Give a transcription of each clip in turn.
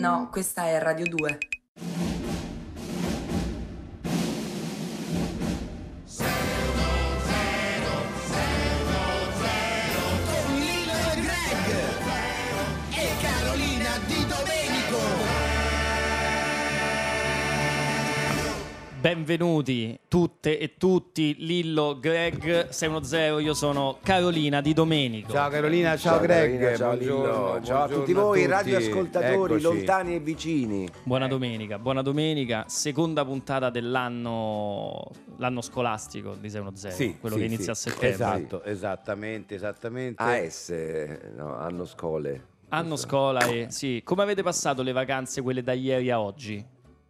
No, questa è Radio 2. Benvenuti tutte e tutti, Lillo, Greg 610, io sono Carolina Di Domenico. Ciao Carolina, ciao, Greg, Carolina, ciao buongiorno, Lillo, ciao a buongiorno tutti voi tutti. radioascoltatori Eccoci. lontani e vicini. Buona domenica, buona domenica, seconda puntata dell'anno l'anno scolastico di 610, Sì, quello sì, che inizia sì. a settembre. Esatto, esattamente, esattamente. AS, no, hanno scole. Anno scuola e sì, come avete passato le vacanze quelle da ieri a oggi?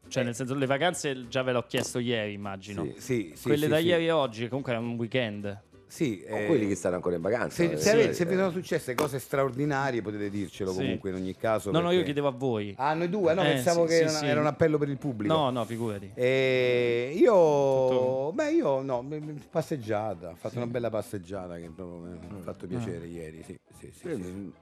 Cioè, nel senso, le vacanze già ve l'ho chiesto ieri, immagino. Sì, sì, sì, quelle sì, da sì. ieri a oggi, che comunque era un weekend. Sì, O eh, quelli che stanno ancora in vacanza. se, eh, se se eh. vi sono successe cose straordinarie potete dircelo Sì. comunque in ogni caso. No, no, io perché- chiedevo a voi. Ah, noi due? No, Eh, pensavo sì, che sì, era, sì. era un appello per il pubblico. No, no, figurati. E io, Tutto- beh, io no, passeggiata, ho fatto una bella passeggiata che proprio mi Mm. ha fatto piacere ieri. Sì, sì, sì, Sì, sì.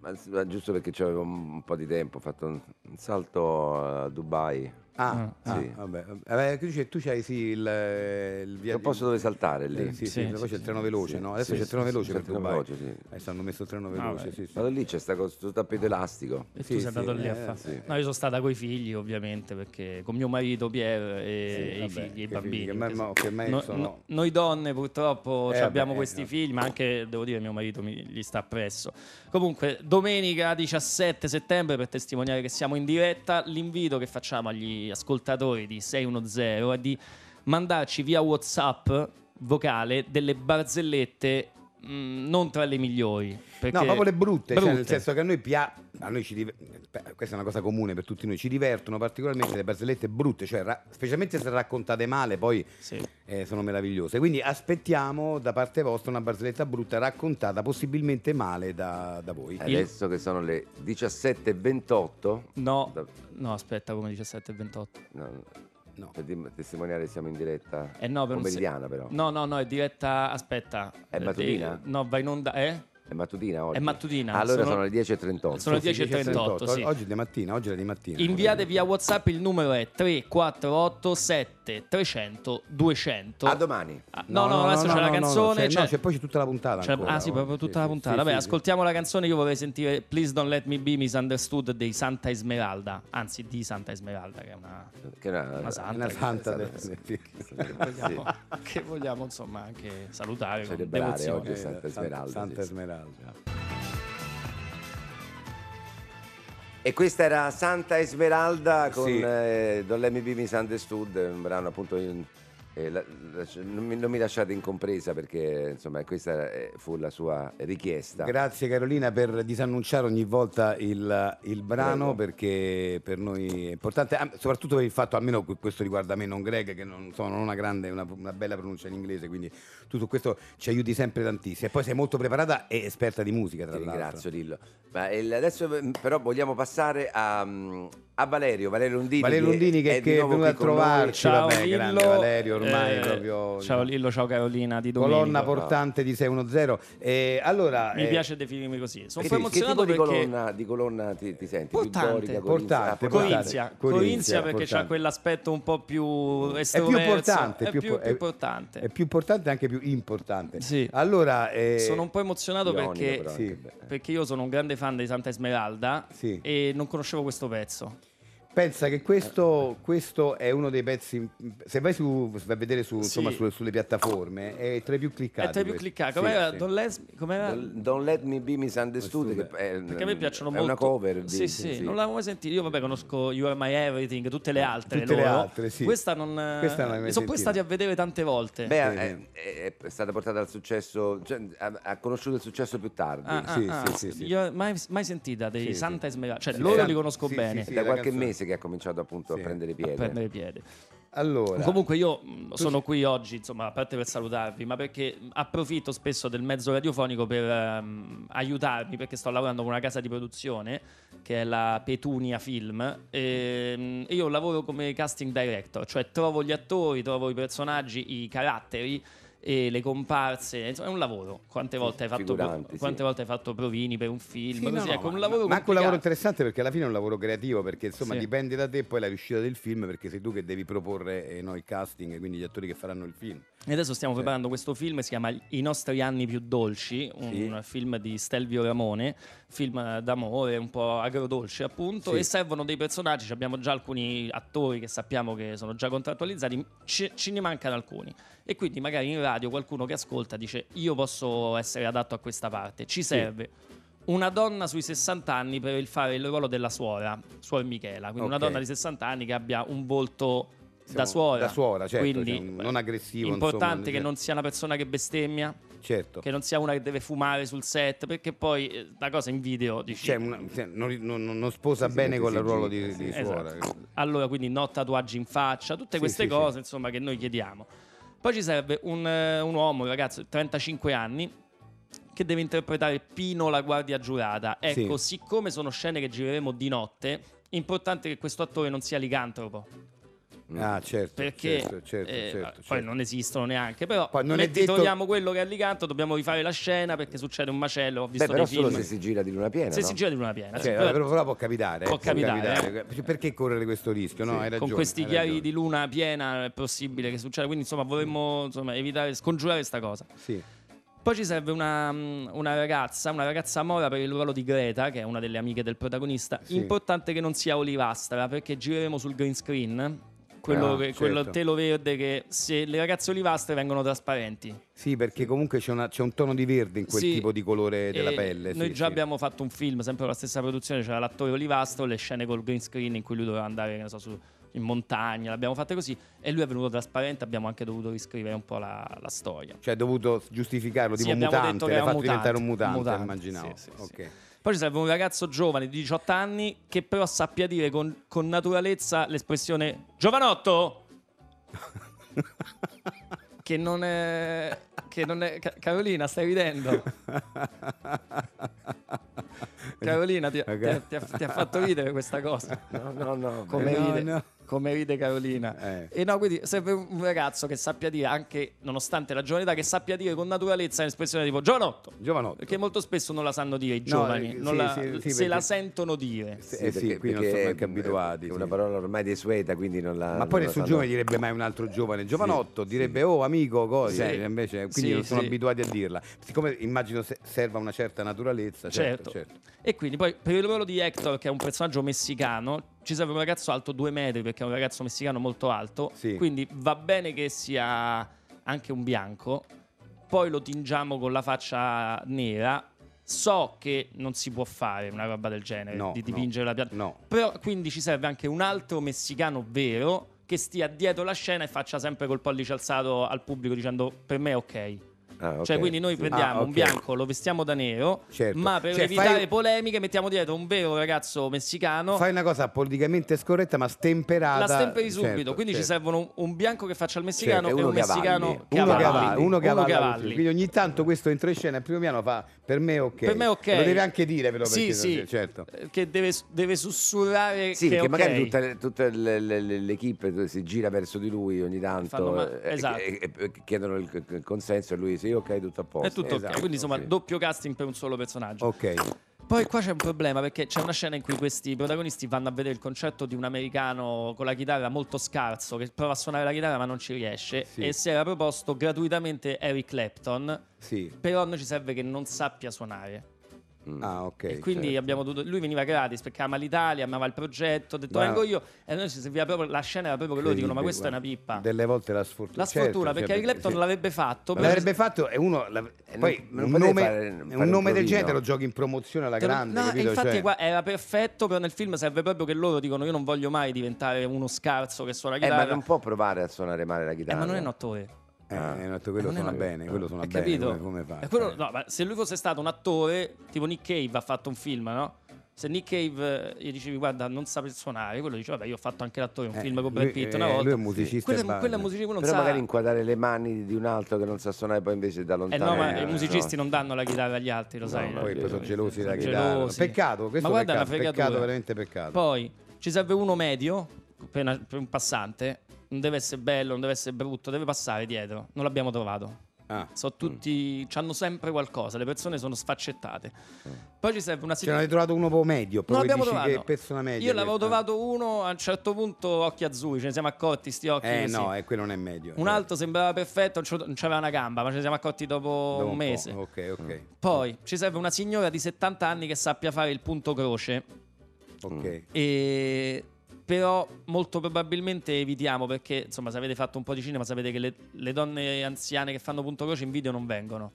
ma- ma giusto perché c'avevo un po' di tempo, ho fatto un, un salto a Dubai. Ah, Ah, ah, sì. vabbè. vabbè. tu, c'hai- tu c'hai sì il, il C'è via un posto dove saltare Eh, lì. sì, sì, Sì, poi sì, c'è il treno veloce, sì, no? Adesso sì, c'è il treno veloce c'è per Dubai. veloce, sì. Adesso hanno messo il treno Ah, veloce, beh. sì, sì. Vado lì, c'è sta cosa- sto tappeto elastico. E tu Sì, sei andato lì a eh, fare. sì. No, io sono stata con i figli, ovviamente, perché con mio marito Pier e, Sì, i figli, i bambini. che me- perché mo- che me no- sono- no- noi donne purtroppo Eh, ci abbiamo vabbè, questi eh, figli, ma anche devo dire mio marito mi- gli sta appresso. Comunque, domenica 17 settembre, per testimoniare che siamo in diretta, l'invito che facciamo agli ascoltatori di 610 è di mandarci via WhatsApp vocale delle barzellette mh, non tra le migliori. Perché No, proprio le brutte, cioè nel brutte. senso che a noi piace, a noi ci div- beh, questa è una cosa comune per tutti noi, ci divertono particolarmente le barzellette brutte, cioè ra- specialmente se raccontate male, poi Sì. eh, sono meravigliose. Quindi aspettiamo da parte vostra una barzelletta brutta raccontata possibilmente male da, da voi. Adesso che sono le 17.28. No, Da- no, aspetta, come 17 e 28. no, No. per dim- testimoniare siamo in diretta. Eh no, per un se- Pomeridiana però. No, no, no, è diretta. Aspetta. È Eh, mattutina? eh, no, va in onda. Eh? È mattutina oggi? È mattutina, Allora sono- sono, le 10.38. sono le Sì, 10.38, sì. Oggi è di mattina, oggi era di mattina. Inviate via WhatsApp il numero è 348 7 300 200. A domani. Ah, no, no, adesso c'è la canzone. c'è, c'è- no, c'è poi c'è tutta la puntata. ancora, ah, sì, oh. proprio tutta Sì, la puntata. sì, Vabbè, sì, sì. ascoltiamo la canzone. Io vorrei sentire Please Don't Let Me Be Misunderstood dei Santa Esmeralda. Anzi, di Santa Esmeralda, che è una. Che era, Una santa. Una santa sì. Che vogliamo, che vogliamo, insomma anche salutare. Celebrare oggi. Santa Esmeralda, Santa. Esmeralda. E questa era Santa Esmeralda con Sì. eh, Don't Let Me Be Misunderstood, un brano appunto in- la- la- non, mi, non mi lasciate incompresa perché insomma questa eh, fu la sua richiesta. Grazie Carolina per disannunciare ogni volta il, il brano Prego. perché per noi è importante, soprattutto per il fatto, almeno que- questo riguarda me, non Greg, che non, so, non ho una grande, una, una bella pronuncia in inglese, quindi tu su questo ci aiuti sempre tantissimo. E poi sei molto preparata e esperta di musica, tra Ti l'altro. ringrazio Lillo. Ma il- adesso eh, però vogliamo passare a, mm, a Valerio, Valerio Lundini. Valerio Lundini che, è che è nuovo venuto a trovarci, Ciao vabbè, Lillo, grande Valerio, ormai eh, proprio Ciao Lillo, ciao Carolina di Domenico. colonna portante di 610. E allora, Mi eh, piace definirmi così. Sono Che, un po' che tipo emozionato di perché colonna, di colonna ti, ti senti? Più Portante. Portante, corinzia? Ah, portante. Corinzia, Corinzia, perché portante. ha quell'aspetto un po' più è più importante, è più, più, po- più importante. È più importante e anche più importante. Sì. Allora, eh, Sono un po' emozionato perché, perché io sono un grande fan di Santa Esmeralda Sì. e non conoscevo questo pezzo. Pensa che questo, questo è uno dei pezzi. Se vai, su, vai a vedere su, Sì. insomma, sulle, sulle piattaforme, è tra i più cliccati. È tra i più cliccati. Sì, Com'era? sì. Don Les- com'era? Don't, Don't Let Me Be Misunderstood, che è, Perché a me piacciono è molto. una cover. Di, Sì, sì, non l'avevo mai sentita. Io, vabbè, conosco You Are My Everything, tutte le altre. Tutte le loro. altre, sì. Questa non. Questa non mai Mi sono poi stati a vedere tante volte. Beh, Sì, è, è- è stata portata al successo, cioè, ha, ha conosciuto il successo più tardi. Ah, ah, sì, ah, sì, sì, sì. Io mai, mai sentita dei Sì, Santa Esmeralda. Cioè, Sì, loro li conosco bene. da qualche canzone. Mese che ha cominciato appunto Sì. a prendere A piede. prendere piede. Allora, Comunque io mh, sono qui oggi, insomma, a parte per salutarvi, ma perché approfitto spesso del mezzo radiofonico per ehm, aiutarmi, perché sto lavorando con una casa di produzione che è la Petunia Film e mh, io lavoro come casting director, cioè trovo gli attori, trovo i personaggi, i caratteri e le comparse, insomma è un lavoro. Quante volte hai fatto, figuranti, quante sì. volte hai fatto provini per un film? Sì, no, così, no, ecco, ma- un lavoro ma anche un lavoro interessante perché alla fine è un lavoro creativo perché insomma Sì. dipende da te poi la riuscita del film perché sei tu che devi proporre eh, no, il casting quindi gli attori che faranno il film E adesso stiamo Sì. preparando questo film, si chiama I nostri anni più dolci, un Sì. film di Stelvio Ramone, film d'amore, un po' agrodolce appunto, Sì. e servono dei personaggi, ci abbiamo già alcuni attori che sappiamo che sono già contrattualizzati, ce, ce ne mancano alcuni. E quindi magari in radio qualcuno che ascolta dice io posso essere adatto a questa parte, ci serve. Una donna sui 60 anni per il fare il ruolo della suora, suor Michela, quindi una Ok. donna di 60 anni che abbia un volto da suora. da suora, certo, Quindi, cioè, non aggressivo, Importante insomma, che non sia una persona che bestemmia, certo che non sia una che deve fumare sul set, perché poi eh, la cosa in video dici. Cioè, una- cioè, non, non- non sposa Sì, sì, bene con il ruolo di, sì. di suora Esatto. Allora, quindi no tatuaggi in faccia, tutte Sì, queste sì, cose, insomma, che noi chiediamo. Poi ci serve un, eh, un uomo, un ragazzo di 35 anni, che deve interpretare Pino la guardia giurata. Ecco, siccome sono scene che gireremo di notte, importante che questo attore non sia licantropo. Ah certo Perché certo, certo, eh, certo, poi certo. non esistono neanche. Però Poi non è metti, detto- togliamo quello che è allicanto, dobbiamo rifare la scena perché succede un macello. Ho Beh, visto però dei solo film. se si gira di luna piena. Se no? si gira di luna piena. Cioè, sì, però, però- però può capitare, eh, Può capitare, Perché correre questo rischio? No, Sì. hai ragione, con questi ragione. di luna piena è possibile che succeda. Quindi, insomma, vorremmo insomma, evitare, scongiurare questa cosa. Sì. Poi ci serve una, mm, una ragazza, una ragazza mora per il ruolo di Greta, che è una delle amiche del protagonista. Sì. Importante che non sia olivastra, perché gireremo sul green screen. Quello, Ah, che- certo. quello telo verde che se le ragazze olivastre vengono trasparenti. Sì, perché comunque c'è, una- c'è un tono di verde in quel Sì, tipo di colore della pelle. Noi sì, già sì. abbiamo fatto un film, sempre con la stessa produzione, c'era l'attore olivastro, le scene col green screen in cui lui doveva andare, so, su- in montagna, l'abbiamo fatte così e lui è venuto trasparente, abbiamo anche dovuto riscrivere un po' la, la storia. Cioè, hai dovuto giustificarlo, Sì, tipo abbiamo mutante, l'hai era fatto un mutante, diventare un mutante, mutante, immaginavo. sì, sì, Ok. Poi ci serve un ragazzo giovane di 18 anni che però sappia dire con, con naturalezza l'espressione giovanotto che non è che non è Ca- Carolina stai ridendo Carolina ti, ti ha, ti ha- ti ha fatto ridere questa cosa No, no, no. come, no, ride, no. Come ride Carolina Eh. e no quindi serve un ragazzo che sappia dire anche nonostante la giovane età che sappia dire con naturalezza l'espressione tipo giovanotto Giovanotto. perché molto spesso non la sanno dire i No, giovani, eh, non sì, la- sì, sì, se perché- la sentono dire. Sì, eh sì, qui non sono neanche abituati. È sì. una parola ormai desueta, quindi non la. Ma poi nessun sanno- giovane direbbe mai un altro giovane. Giovanotto direbbe oh amico, cosa? Sì. Invece, quindi Sì, non sono sì. abituati a dirla. Siccome immagino se- serva una certa naturalezza, certo, Certo. certo. E quindi poi per il ruolo di Hector, che è un personaggio messicano, ci serve un ragazzo alto due metri, perché è un ragazzo messicano molto alto. Sì. Quindi va bene che sia anche un bianco. Poi lo tingiamo con la faccia nera. So che non si può fare una roba del genere, No, di no, dipingere la pianta. No. Però quindi ci serve anche un altro messicano vero che stia dietro la scena e faccia sempre col pollice alzato al pubblico dicendo per me è ok. Ah, ok, Cioè, quindi noi prendiamo Ah, un ok. bianco, lo vestiamo da nero, Certo. ma per Cioè, evitare fai- polemiche mettiamo dietro un vero ragazzo messicano. Fai una cosa politicamente scorretta, ma stemperata. la stemperi subito, certo, quindi ci certo. servono un, un bianco che faccia il messicano Certo, e e un messicano Uno Uno che cavalli. uno che cavalli. Quindi ogni tanto questo entra in scena il primo piano fa per me ok. Per me ok. Lo deve anche dire però Sì, sì, certo. eh, che deve, deve sussurrare Sì, che ok. magari tutta, tutta le- le- le- l'equipe si gira verso di lui ogni tanto eh, esatto. e, e- e chiedono il, il consenso e lui sì, ok, tutto a posto. È tutto ok, Esatto, quindi insomma sì. doppio casting per un solo personaggio. Ok. Poi qua c'è un problema perché c'è una scena in cui questi protagonisti vanno a vedere il concerto di un americano con la chitarra molto scarso che prova a suonare la chitarra ma non ci riesce Sì. e si era proposto gratuitamente Eric Clapton, Sì. però a noi ci serve che non sappia suonare. Mm. Ah, ok. e quindi certo. abbiamo dovuto lui veniva gratis perché ama l'Italia, amava il progetto, ho detto Ma- vengo io e noi ci serviva proprio la scena era proprio che loro dicono ma questa è una pippa. guarda. Delle volte la sfortuna. La sfortuna Certo, perché Eric Clapton sì. l'avrebbe fatto, però L'avrebbe fatto e uno la- Eh, poi un nome, fare- un fare un nome del provino. genere lo giochi in promozione alla Te lo- grande, no, capito? infatti Cioè- qua era perfetto, però nel film serve proprio che loro dicono io non voglio mai diventare uno scarso che suona la Eh, ma chitarra. non può provare a suonare male la Eh, chitarra. ma non è un attore. Eh, eh, no, quello è suona bene, quello suona bene, capito? come, come fa? Quello- Cioè, no, ma se lui fosse stato un attore, tipo Nick Cave ha fatto un film, no? Se Nick Cave eh, gli dicevi guarda non sape suonare, quello dice vabbè io ho fatto anche l'attore, un eh, film con Brad Pitt eh, una volta. Lui è un musicista Quello quello è musicista, quello non Però sa... magari inquadrare le mani di un altro che non sa suonare poi invece da Eh lontano. no, ma Eh, i no. musicisti non danno la chitarra agli altri, lo No, sai. no, Poi, poi sono gelosi della chitarra. gelosi. Peccato, questo Ma guarda, peccato, peccato, veramente peccato. Poi ci serve uno medio per, una- per un passante. Non deve essere bello, non deve essere brutto, deve passare dietro. Non l'abbiamo trovato. Ah. Sono tutti, hanno sempre qualcosa, le persone sono sfaccettate. Poi ci serve una Ce n'avete trovato uno po' medio, No, proprio abbiamo trovato. che persona media. Io l'avevo trovato uno a un certo punto occhi azzurri, ce ne siamo accorti, sti occhi. Eh così. no, eh, quello non è medio. Un cioè, altro sembrava perfetto, non c'aveva una gamba, ma ce ne siamo accorti dopo, dopo un po'. mese. Ok, ok. Poi ci serve una signora di 70 anni che sappia fare il punto croce. Ok. E però molto probabilmente evitiamo perché insomma se avete fatto un po' di cinema sapete che le, le donne anziane che fanno punto croce in video non vengono.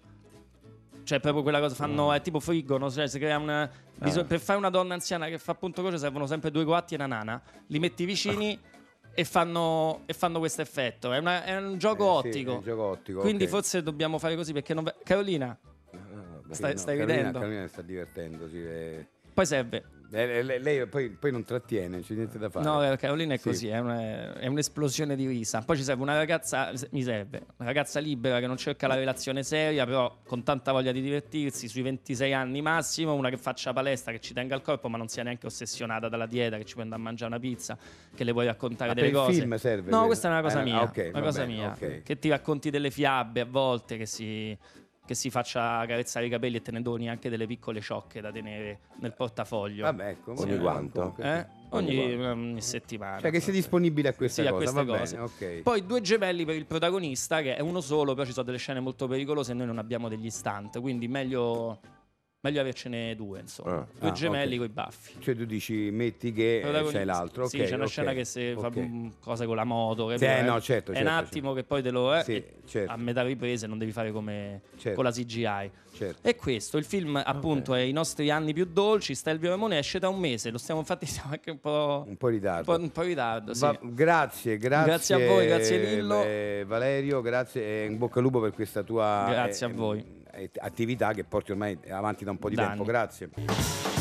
Cioè proprio quella cosa fanno è tipo friggono cioè si crea una biso- Ah. per fare una donna anziana che fa punto croce servono sempre due guatti e una nana. Li metti vicini e fanno, e fanno questo effetto. È, una- è un gioco Eh, sì, ottico. è un gioco ottico, quindi ok. forse dobbiamo fare così perché non ve- Carolina stai, Sì, no, stai Carolina, ridendo. Carolina sta divertendo, sì, eh. poi serve. Eh, lei, lei poi, poi non trattiene, c'è niente da fare. No, eh, Carolina è Sì. così, è, una- è un'esplosione di risa. Poi ci serve una ragazza, mi serve, una ragazza libera che non cerca la relazione seria, però con tanta voglia di divertirsi, sui 26 anni massimo, una che faccia palestra, che ci tenga al corpo, ma non sia neanche ossessionata dalla dieta, che ci può andare a mangiare una pizza, che le vuoi raccontare Ah, delle cose. film serve No, questa è una cosa Eh, mia, ah, ok, una cosa bene, mia, ok. che ti racconti delle fiabe a volte, che si che si faccia carezzare i capelli e te ne doni anche delle piccole ciocche da tenere nel portafoglio. Vabbè, ecco, Ogni eh, quanto? Eh? Ogni, Ogni ogni settimana. Cioè che sei disponibile a questa Sì, a cosa, queste va cose. bene, ok. Poi due gemelli per il protagonista, che è uno solo, però ci sono delle scene molto pericolose e noi non abbiamo degli stunt, quindi meglio, meglio avercene due, insomma. Ah. Due Ah, gemelli ok. con i baffi. Cioè tu dici metti che eh, c'è l'altro. Sì, c'è una ok, scena che se fa cose con la moto. Sì, capito? eh, È- no, certo, È certo, un attimo che poi te lo... eh, Sì, certo. A metà riprese non devi fare come Certo. con la CGI. Certo. E questo, il film appunto è I nostri anni più dolci, Stelvio Ramone esce da un mese, lo stiamo infatti siamo anche un po'... Un po' in ritardo. un po', un po' ritardo, sì. Va- grazie, grazie. Grazie a voi, grazie Lillo. eh, Valerio, grazie e in bocca al lupo per questa tua Grazie eh, a voi. Eh, attività che porti ormai avanti da un po' di Da tempo. Grazie.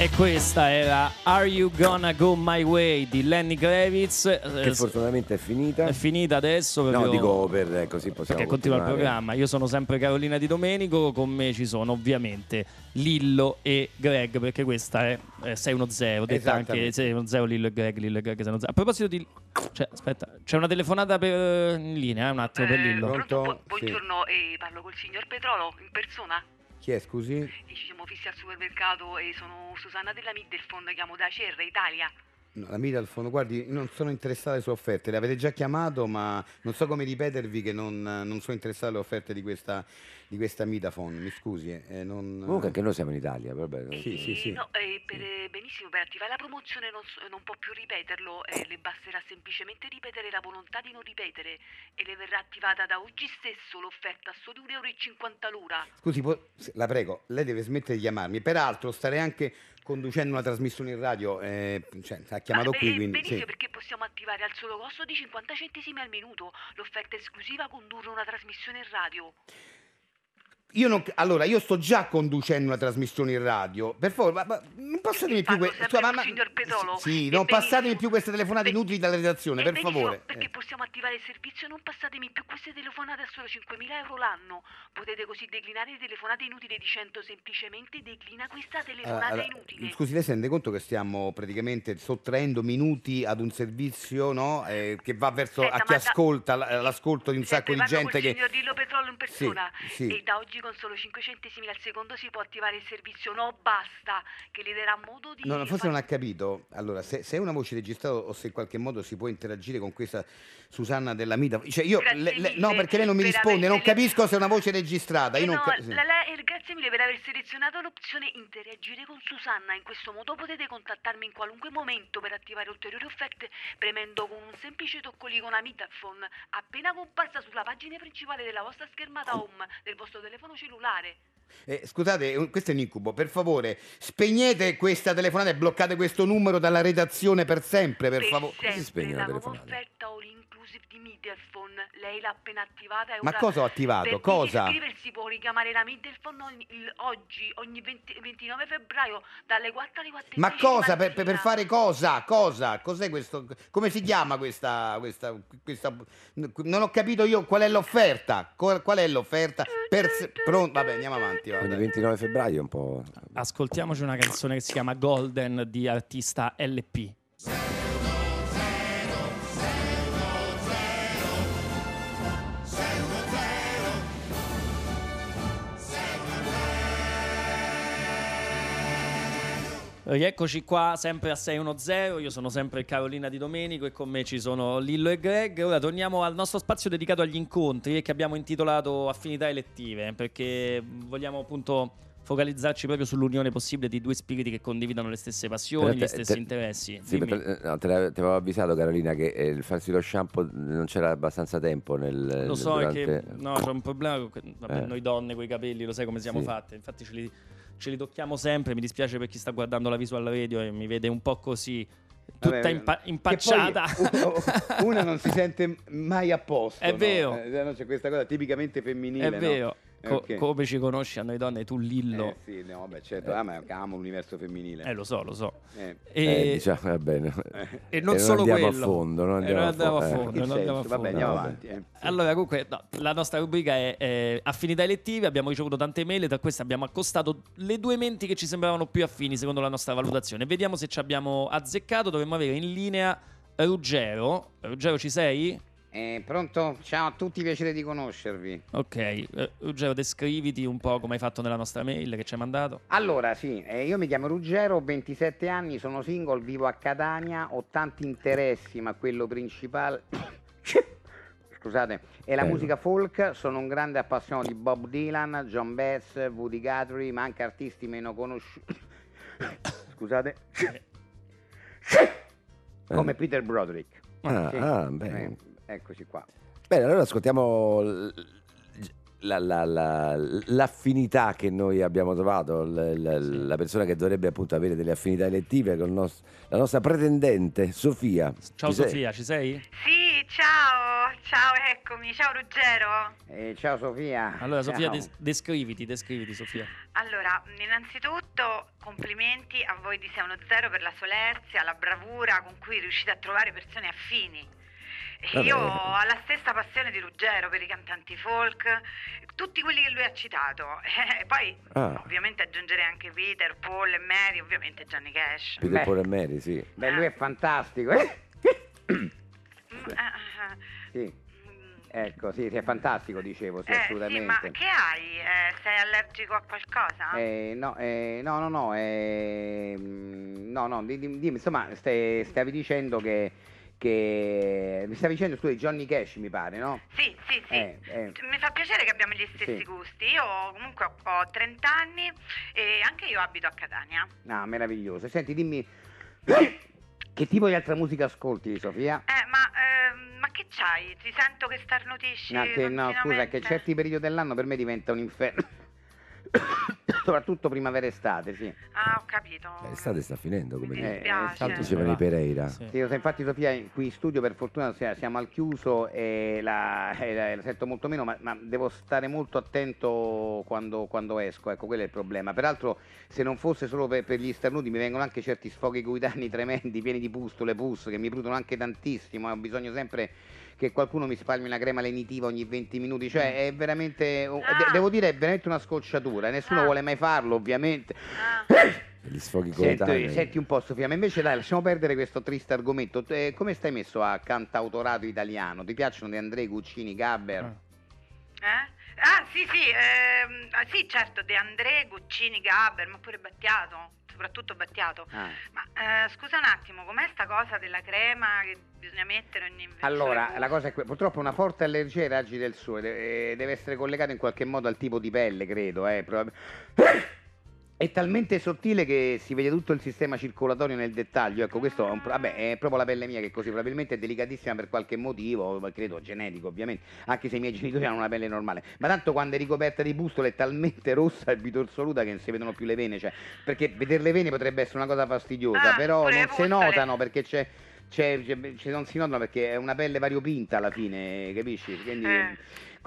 E questa era Are You Gonna Go My Way di Lenny Kravitz. Che Eh, fortunatamente è finita. è finita adesso. No, proprio- dico per eh, così possiamo perché continua il programma. Io sono sempre Carolina Di Domenico, con me ci sono ovviamente Lillo e Greg, perché questa è eh, 610, detta anche Esattamente. 610 Lillo e Greg, Lillo e Greg 610. A proposito di... Cioè, aspetta, c'è una telefonata per, in linea, eh, un attimo per Eh, Lillo. Pronto? bu- Sì. buongiorno, eh, parlo col signor Petrolo in persona. Chi è, scusi? Ci siamo fissi al supermercato e sono Susanna della Middelfond, chiamo da CR Italia. No, la mira al fondo, guardi, non sono interessato alle sue offerte, le avete già chiamato, ma non so come ripetervi che non, non sono interessato alle offerte di questa, di questa Midafone, mi scusi. eh, non... Comunque anche noi siamo in Italia, vabbè. Sì, sì, Eh, sì. no, eh, per- eh, benissimo, per attivare la promozione non, non può più ripeterlo, eh, le basterà semplicemente ripetere la volontà di non ripetere e le verrà attivata da oggi stesso l'offerta a solo 1,50 euro l'ora. Scusi, la prego, lei deve smettere di chiamarmi. Peraltro starei anche conducendo una trasmissione in radio, eh, cioè, ha chiamato Ah, qui, quindi... benissimo sì. perché possiamo attivare al solo costo di 50 centesimi al minuto l'offerta esclusiva condurre una trasmissione in radio. Io non, allora, io sto già conducendo una trasmissione in radio. Per favore, ma, ma non passatemi più que- sempre ma- ma- Petrolo. Sì, non passatemi più queste telefonate inutili dalla redazione, per benissimo, favore. Perché Eh. possiamo attivare il servizio non passatemi più queste telefonate a solo 5.000 euro l'anno. Potete così declinare le telefonate inutili dicendo semplicemente declina questa telefonata Allora, inutile. scusi, lei si rende conto che stiamo praticamente sottraendo minuti ad un servizio no? Eh, che va verso Senta, a chi ascolta, l'ascolto di un sacco di gente che... signor Dillo Petrollo in persona Sì, sì. e da oggi con solo 5 centesimi al secondo si può attivare il servizio no basta che le darà modo di No, no, forse non ha capito. Allora, se, se è una voce registrata o se in qualche modo si può interagire con questa Susanna della Mita. Cioè io, le- le- no, perché lei non mi risponde, non capisco se è una voce registrata. Eh no, ca- la- la- eh, grazie mille per aver selezionato l'opzione interagire con Susanna. In questo modo potete contattarmi in qualunque momento per attivare ulteriori offerte premendo con un semplice toccolino una Mitaphone appena comparsa sulla pagina principale della vostra schermata home del vostro telefono cellulare. Eh, scusate, questo è un incubo. Per favore, spegnete questa telefonata e bloccate questo numero dalla redazione per sempre, per favore. sempre spegne la telefonata? Inclusive di Middelphone. Lei l'ha appena attivata. e Ma cosa ho attivato? Per Cosa? iscriversi può richiamare la Middelphone ogni, il- oggi, ogni 20 29 febbraio, dalle 4 alle 4 Ma cosa? Per, per- per fare cosa? Cosa? Cos'è questo? Come si chiama questa, questa, questa- Non ho capito io qual è l'offerta. Qual, qual è l'offerta? Per, se- pronto? Vabbè, andiamo avanti. va, Quindi dai. 29 febbraio è un po'... Ascoltiamoci una canzone che si chiama Golden di artista LP. Rieccoci qua sempre a 610, io sono sempre Carolina Di Domenico e con me ci sono Lillo e Greg. Ora torniamo al nostro spazio dedicato agli incontri che abbiamo intitolato Affinità elettive perché vogliamo appunto focalizzarci proprio sull'unione possibile di due spiriti che condividano le stesse passioni, te- gli stessi te- interessi. Sì, eh, no, te, la- ti avevo avvisato Carolina che eh, il farsi lo shampoo non c'era abbastanza tempo nel Lo so, è durante... che no, c'è un problema con vabbè, Eh. noi donne con i capelli, lo sai come siamo Sì. fatte. Infatti ce li, ce li tocchiamo sempre, mi dispiace per chi sta guardando la visual radio e mi vede un po' così tutta Vabbè, impa- impacciata. poi Una non si sente mai a posto. È no? vero. Eh, no, c'è questa cosa tipicamente femminile. È no? vero. Co- Ok. come ci conosci a noi donne, tu Lillo. Eh, sì, no, vabbè, certo. Ah, ma amo l'universo femminile. Eh, lo so, lo so. Eh. E, Eh, diciamo, va bene. e non E solo andiamo quello. a fondo, non andiamo, non andiamo a eh. fondo. Non andiamo a senso? Vabbè, fondo. andiamo avanti. eh. Allora, comunque, no, la nostra rubrica è, è affinità elettive. Abbiamo ricevuto tante mail, tra queste abbiamo accostato le due menti che ci sembravano più affini secondo la nostra valutazione. Vediamo se ci abbiamo azzeccato. Dovremmo avere in linea Ruggero. Ruggero, ci sei? Eh, pronto? Ciao a tutti, piacere di conoscervi. Ok, eh, Ruggero, descriviti un po' come hai fatto nella nostra mail che ci hai mandato. Allora, sì, eh, io mi chiamo Ruggero, ho 27 anni, sono single, vivo a Catania, ho tanti interessi, ma quello principale... Scusate, è la musica folk, sono un grande appassionato di Bob Dylan, John Bass, Woody Guthrie, ma anche artisti meno conosciuti. Scusate. Come Peter Broderick. Ah, Sì. ah, bene. Eccoci qua. Bene, allora ascoltiamo l- la- la- la- l'affinità che noi abbiamo trovato, l- l- la persona che dovrebbe appunto avere delle affinità elettive con il nos- la nostra pretendente Sofia. Ciao Ci sei? Sofia, ci sei? Sì, ciao, ciao, eccomi, ciao Ruggero. Eh, ciao Sofia. Allora, Sofia, Ciao. des- descriviti, descriviti, Sofia. Allora, innanzitutto complimenti a voi di 610 per la solerzia, la bravura con cui riuscite a trovare persone affini. Vabbè. Io ho la stessa passione di Ruggero per i cantanti folk, tutti quelli che lui ha citato. E poi Ah. ovviamente aggiungerei anche Peter, Paul e Mary, ovviamente Johnny Cash. Peter Beh. Paul e Mary, sì. Beh, lui è fantastico. eh? Mm, ah, ah, sì, ecco, sì, sì, è fantastico, dicevo, sì, Eh, sì, assolutamente. ma che hai? Eh, sei allergico a qualcosa? Eh, no, eh, no, no, no, eh, mm, no, no, di- di- dimmi, insomma, stai- stavi dicendo che, che mi stavi dicendo di Johnny Cash, mi pare, no? Sì, sì, sì. Eh, eh. Mi fa piacere che abbiamo gli stessi Sì. gusti. Io comunque ho, ho 30 anni e anche io abito a Catania. Ah, meraviglioso. Senti, dimmi, che tipo di altra musica ascolti, Sofia? Eh, ma, ehm, ma che c'hai? Ti sento che starnutisci No, che, no, scusa, che certi periodi dell'anno per me diventa un inferno. Soprattutto primavera e estate, sì. Ah, ho capito. Eh, L'estate sta finendo, come Mi dire. Eh, dispiace. tanto Dicevano i Pereira. Sì. Sì, infatti Sofia qui in studio per fortuna sia- siamo al chiuso e la, e la- la sento molto meno, ma, ma devo stare molto attento quando, quando esco, ecco quello è il problema. Peraltro se non fosse solo per, per gli starnuti mi vengono anche certi sfoghi cutanei tremendi, pieni di pustole, pus, che mi prudono anche tantissimo, ho bisogno sempre che qualcuno mi spalmi una crema lenitiva ogni 20 minuti, cioè è veramente, oh, de- Ah. devo dire, è veramente una scocciatura, nessuno Ah. vuole mai farlo ovviamente. Ah, Gli sfoghi coetanei. senti un po' Sofia, ma invece dai, lasciamo perdere questo triste argomento. Eh, come stai messo a cantautorato italiano? Ti piacciono De Andrei, Guccini, Gabber? Ah. eh? Ah, sì, sì, ehm, ah, sì, certo, De André, Guccini, Gabber, ma pure Battiato, soprattutto Battiato. Ah. Ma eh, scusa un attimo, com'è sta cosa della crema che bisogna mettere ogni Allora, la cosa è que- purtroppo una forte allergia ai raggi del sole eh, deve essere collegata in qualche modo al tipo di pelle, credo. Eh, probab- È talmente sottile che si vede tutto il sistema circolatorio nel dettaglio. Ecco, questo è, un vabbè, è proprio la pelle mia che è così, probabilmente è delicatissima per qualche motivo, credo genetico ovviamente, anche se i miei genitori hanno una pelle normale. Ma tanto quando è ricoperta di pustole è talmente rossa e bitorsoluta che non si vedono più le vene, cioè, perché vedere le vene potrebbe essere una cosa fastidiosa, Ah, però non si notano perché c'è c'è, c'è- c'è- non si notano perché è una pelle variopinta alla fine, capisci? Quindi, Eh.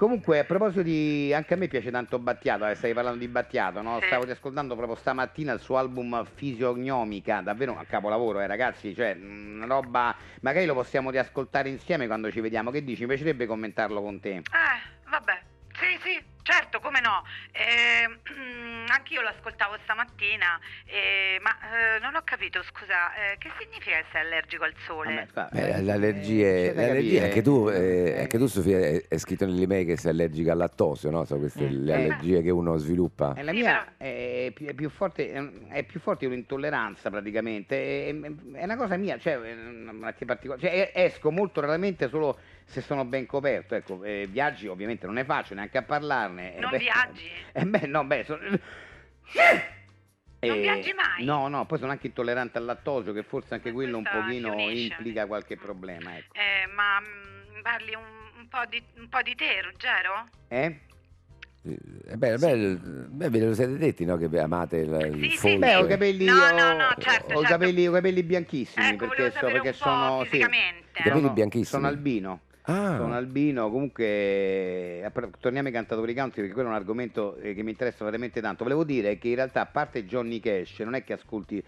Comunque, a proposito di. Anche a me piace tanto Battiato, eh, stai parlando di Battiato, no? Sì. Stavo ascoltando proprio stamattina il suo album Fisiognomica, davvero un capolavoro, eh, ragazzi. Cioè, mm, una roba. Magari lo possiamo riascoltare insieme quando ci vediamo. Che dici? Mi piacerebbe commentarlo con te. Eh, vabbè. Sì, sì, certo, come no. Eh, anch'io lo ascoltavo stamattina, eh, ma eh, non ho capito, scusa, eh, che significa essere allergico al sole? Eh, eh, l'allergia, capire. anche tu, eh, Eh, anche tu Sofia, è, è scritto nell'email che sei allergica al lattosio, no? So queste le Eh. allergie che uno sviluppa. Eh, la mia è più, è più forte, è più forte di un'intolleranza praticamente, è, è una cosa mia, cioè, è una malattia particolare, cioè, esco molto raramente solo se sono ben coperto, ecco, eh, viaggi ovviamente non ne faccio neanche a parlarne. eh, Non beh, viaggi? Eh beh, no, beh, sono... Non Eh, viaggi mai? No, no, poi sono anche intollerante al lattosio, che forse anche Ma quello un pochino implica qualche problema, ecco. Eh, ma mm, parli un, un po' di, un po' di te, Ruggero? Eh? Eh, beh, beh, beh, ve lo siete detti, no? Che amate il, il Sì, sì, folk. Beh, ho i capelli, No, ho, no, no, certo, ho i certo. capelli, ho i capelli bianchissimi Ecco, perché, so, perché un po' sono sì. I capelli bianchissimi. Sono albino. Ah, Sono albino, comunque eh, torniamo ai cantatori country perché quello è un argomento eh, che mi interessa veramente tanto. Volevo dire che in realtà a parte Johnny Cash non è che ascolti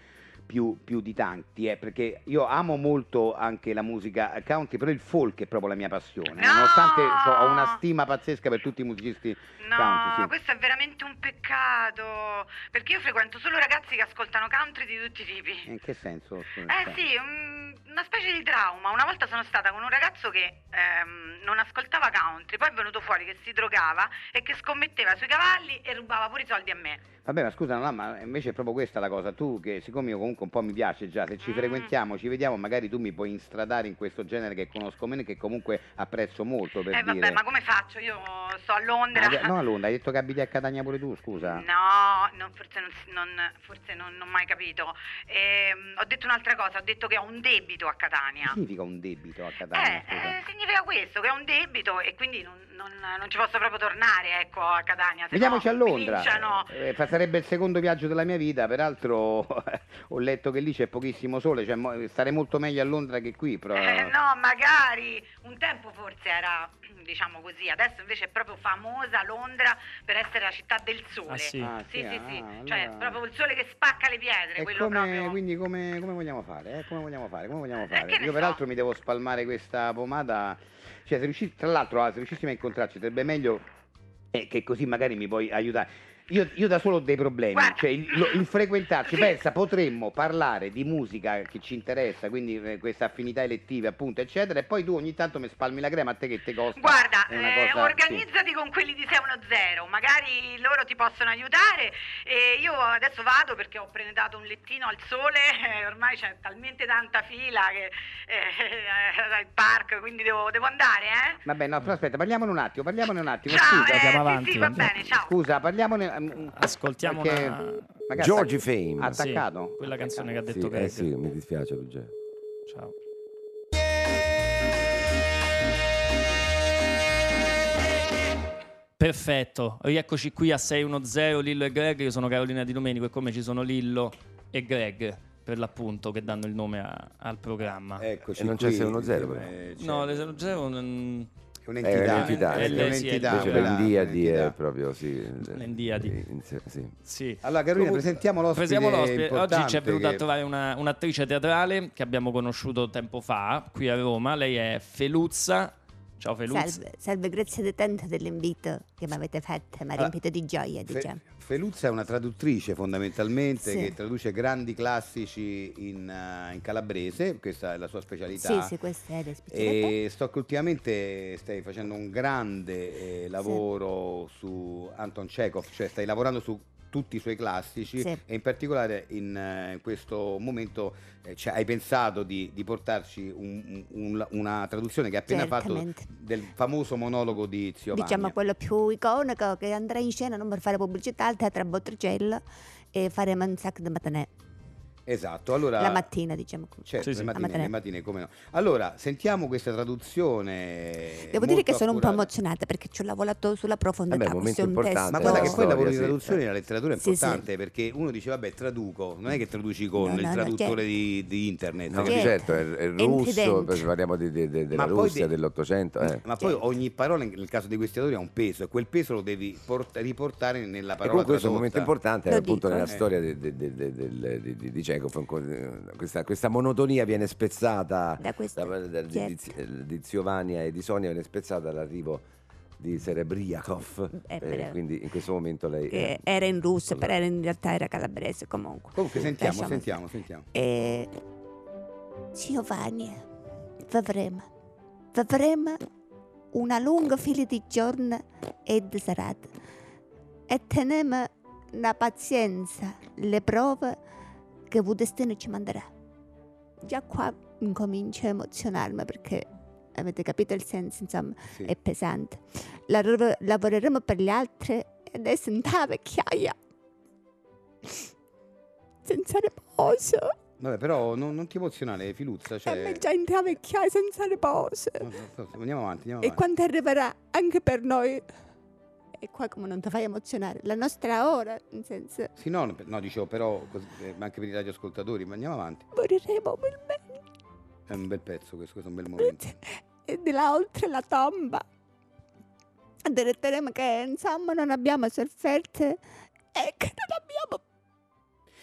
più, più di tanti, eh, perché io amo molto anche la musica country, però il folk è proprio la mia passione. No! Nonostante so, ho una stima pazzesca per tutti i musicisti No, country. sì. questo è veramente un peccato. Perché io frequento solo ragazzi che ascoltano country di tutti i tipi. In che senso? Eh sì, un- una specie di trauma. Una volta sono stata con un ragazzo che ehm, non ascoltava country, poi è venuto fuori che si drogava e che scommetteva sui cavalli e rubava pure i soldi a me. Vabbè, ma scusa, no, ma invece è proprio questa la cosa. Tu, che siccome io comunque un po' mi piace già, se ci Mm. frequentiamo, ci vediamo, magari tu mi puoi instradare in questo genere che conosco meno e che comunque apprezzo molto per eh vabbè, dire. ma come faccio? Io sto a Londra. Ah, no, a Londra, hai detto che abiti a Catania pure tu, scusa. No, non- forse, non, non- forse non, non ho mai capito. Ehm, ho detto un'altra cosa, ho detto che ho un debito a Che Catania. significa un debito a Catania? Eh, eh, significa questo, che ho un debito e quindi non, non- non ci posso proprio tornare ecco, a Catania. Vediamoci no a Londra. Eh, fa- sarebbe il secondo viaggio della mia vita, peraltro ho letto che lì c'è pochissimo sole, cioè, mo- stare molto meglio a Londra che qui. però- Eh, no, magari un tempo forse era diciamo così, adesso invece è proprio famosa Londra per essere la città del sole. Ah, sì? Ah, sì, sì, sì, ah, sì. allora- cioè proprio il sole che spacca le pietre, E come, proprio. quindi come, come vogliamo fare? eh? Come vogliamo fare? Come vogliamo fare? Eh, ne Io so. peraltro mi devo spalmare questa pomata. Cioè, se riuscissi, tra l'altro, ah, se riuscissimo a incontrarci sarebbe meglio eh, che così magari mi puoi aiutare. Io, io da solo ho dei problemi, Guarda. cioè il, lo- il frequentarci, Sì. pensa, potremmo parlare di musica che ci interessa, quindi eh, questa affinità elettive, appunto, eccetera, e poi tu ogni tanto mi spalmi la crema, a te che te costa? Guarda, eh, cosa- organizzati con quelli di 610, magari loro ti possono aiutare e io adesso vado perché ho prenotato un lettino al sole, eh, ormai c'è talmente tanta fila che, eh, al park, quindi devo, devo andare, eh? Vabbè, no, però aspetta, parliamone un attimo, parliamone un attimo, Ciao, scusa. eh, andiamo sì, avanti, sì, va bene, ciao. Scusa, parliamone. Mm, Ascoltiamo perché una- Georgie Fame. Sì, Attaccato? quella canzone che ha Sì, detto eh Greg. sì, mi dispiace Ruggero. Ciao. Perfetto, rieccoci qui a 610 Lillo e Greg, io sono Carolina Di Domenico e come ci sono Lillo e Greg per l'appunto che danno il nome a- al programma. Eccoci E non c'è qui, 610 però. eh, c'è- No, le 0 non... è un'entità, È un'entità, è sì. un'entità, quella- l'Endiadi un'entità. è proprio, sì. L'Endiadi. in- sì. Sì. Allora Carolina, presentiamo l'ospite presentiamo l'ospite. Oggi ci è venuta che- a trovare una- un'attrice teatrale che abbiamo conosciuto tempo fa qui a Roma. Lei è Feluzza. Ciao Feluzza. Salve, salve, grazie tanto dell'invito che mi avete fatto, mi ha riempito di gioia, Fe- diciamo. Feluzza è una traduttrice fondamentalmente Sì. che traduce grandi classici in, eh, in calabrese, questa è la sua specialità. Sì, sì, questa è la specialità. E sto che ultimamente stai facendo un grande eh, lavoro su Anton Chekhov, cioè stai lavorando su tutti i suoi classici Sì. e in particolare in, eh, in questo momento eh, cioè, hai pensato di, di portarci un- un- una traduzione che hai appena Certamente. fatto del famoso monologo di Zio Diciamo quello più iconico che andrà in scena non per fare pubblicità al Teatro Botticello e faremo un sacco di matinee. Esatto, allora... La mattina, diciamo così. Certo, Sì, sì. le, La mattine, mattina. le mattine, come no. Allora, sentiamo questa traduzione. Devo dire che sono un po' accurata. emozionata perché ci ho lavorato sulla profondità. Vabbè, momento questo è un testo- Ma guarda che No, poi il lavoro di sì. traduzione nella letteratura è Sì, importante perché uno dice vabbè traduco, non è che traduci con No, il no, no, traduttore certo. di, di internet. No, Certo. certo, è, è russo, parliamo di, di- di- della Russia di- dell'Ottocento. Eh. Ma poi Certo. ogni parola nel caso di questi autori ha un peso e quel peso lo devi port- riportare nella E parola comunque questo è un momento importante appunto nella Eh. storia de- de- de- de- di, di, Chekhov. Questa, questa monotonia viene spezzata Da questo, da- da- di, certo. di, di Zio Vania e di Sonia viene spezzata dall'arrivo di Serebriakov. Eh, eh, quindi in questo momento lei... che eh, era in russo, però era in realtà era calabrese comunque. Comunque sentiamo, Lasciamo sentiamo, sentiamo. E Giovanni, vivremo, vivremo una lunga fila di giorni e di serate e teniamo la pazienza, le prove che il destino ci manderà. Già qua incomincio a emozionarmi perché avete capito il senso, insomma, Sì. è pesante. Lav- lavoreremo per gli altri e adesso in ta vecchiaia, senza riposo. Vabbè, però non, non ti emozionare, Filuzza. E Cioè... me già in vecchiaia senza riposo. No, no, no, Andiamo avanti, andiamo E avanti. quando arriverà anche per noi. E qua come non ti fai emozionare? La nostra ora, nel senso, Sì, no, no, dicevo, però così, eh, anche per i radioascoltatori, ma andiamo avanti. moriremo per me. È un bel pezzo questo, questo è un bel momento. E di là oltre la tomba. Diretteremo che insomma non abbiamo sofferto e che non abbiamo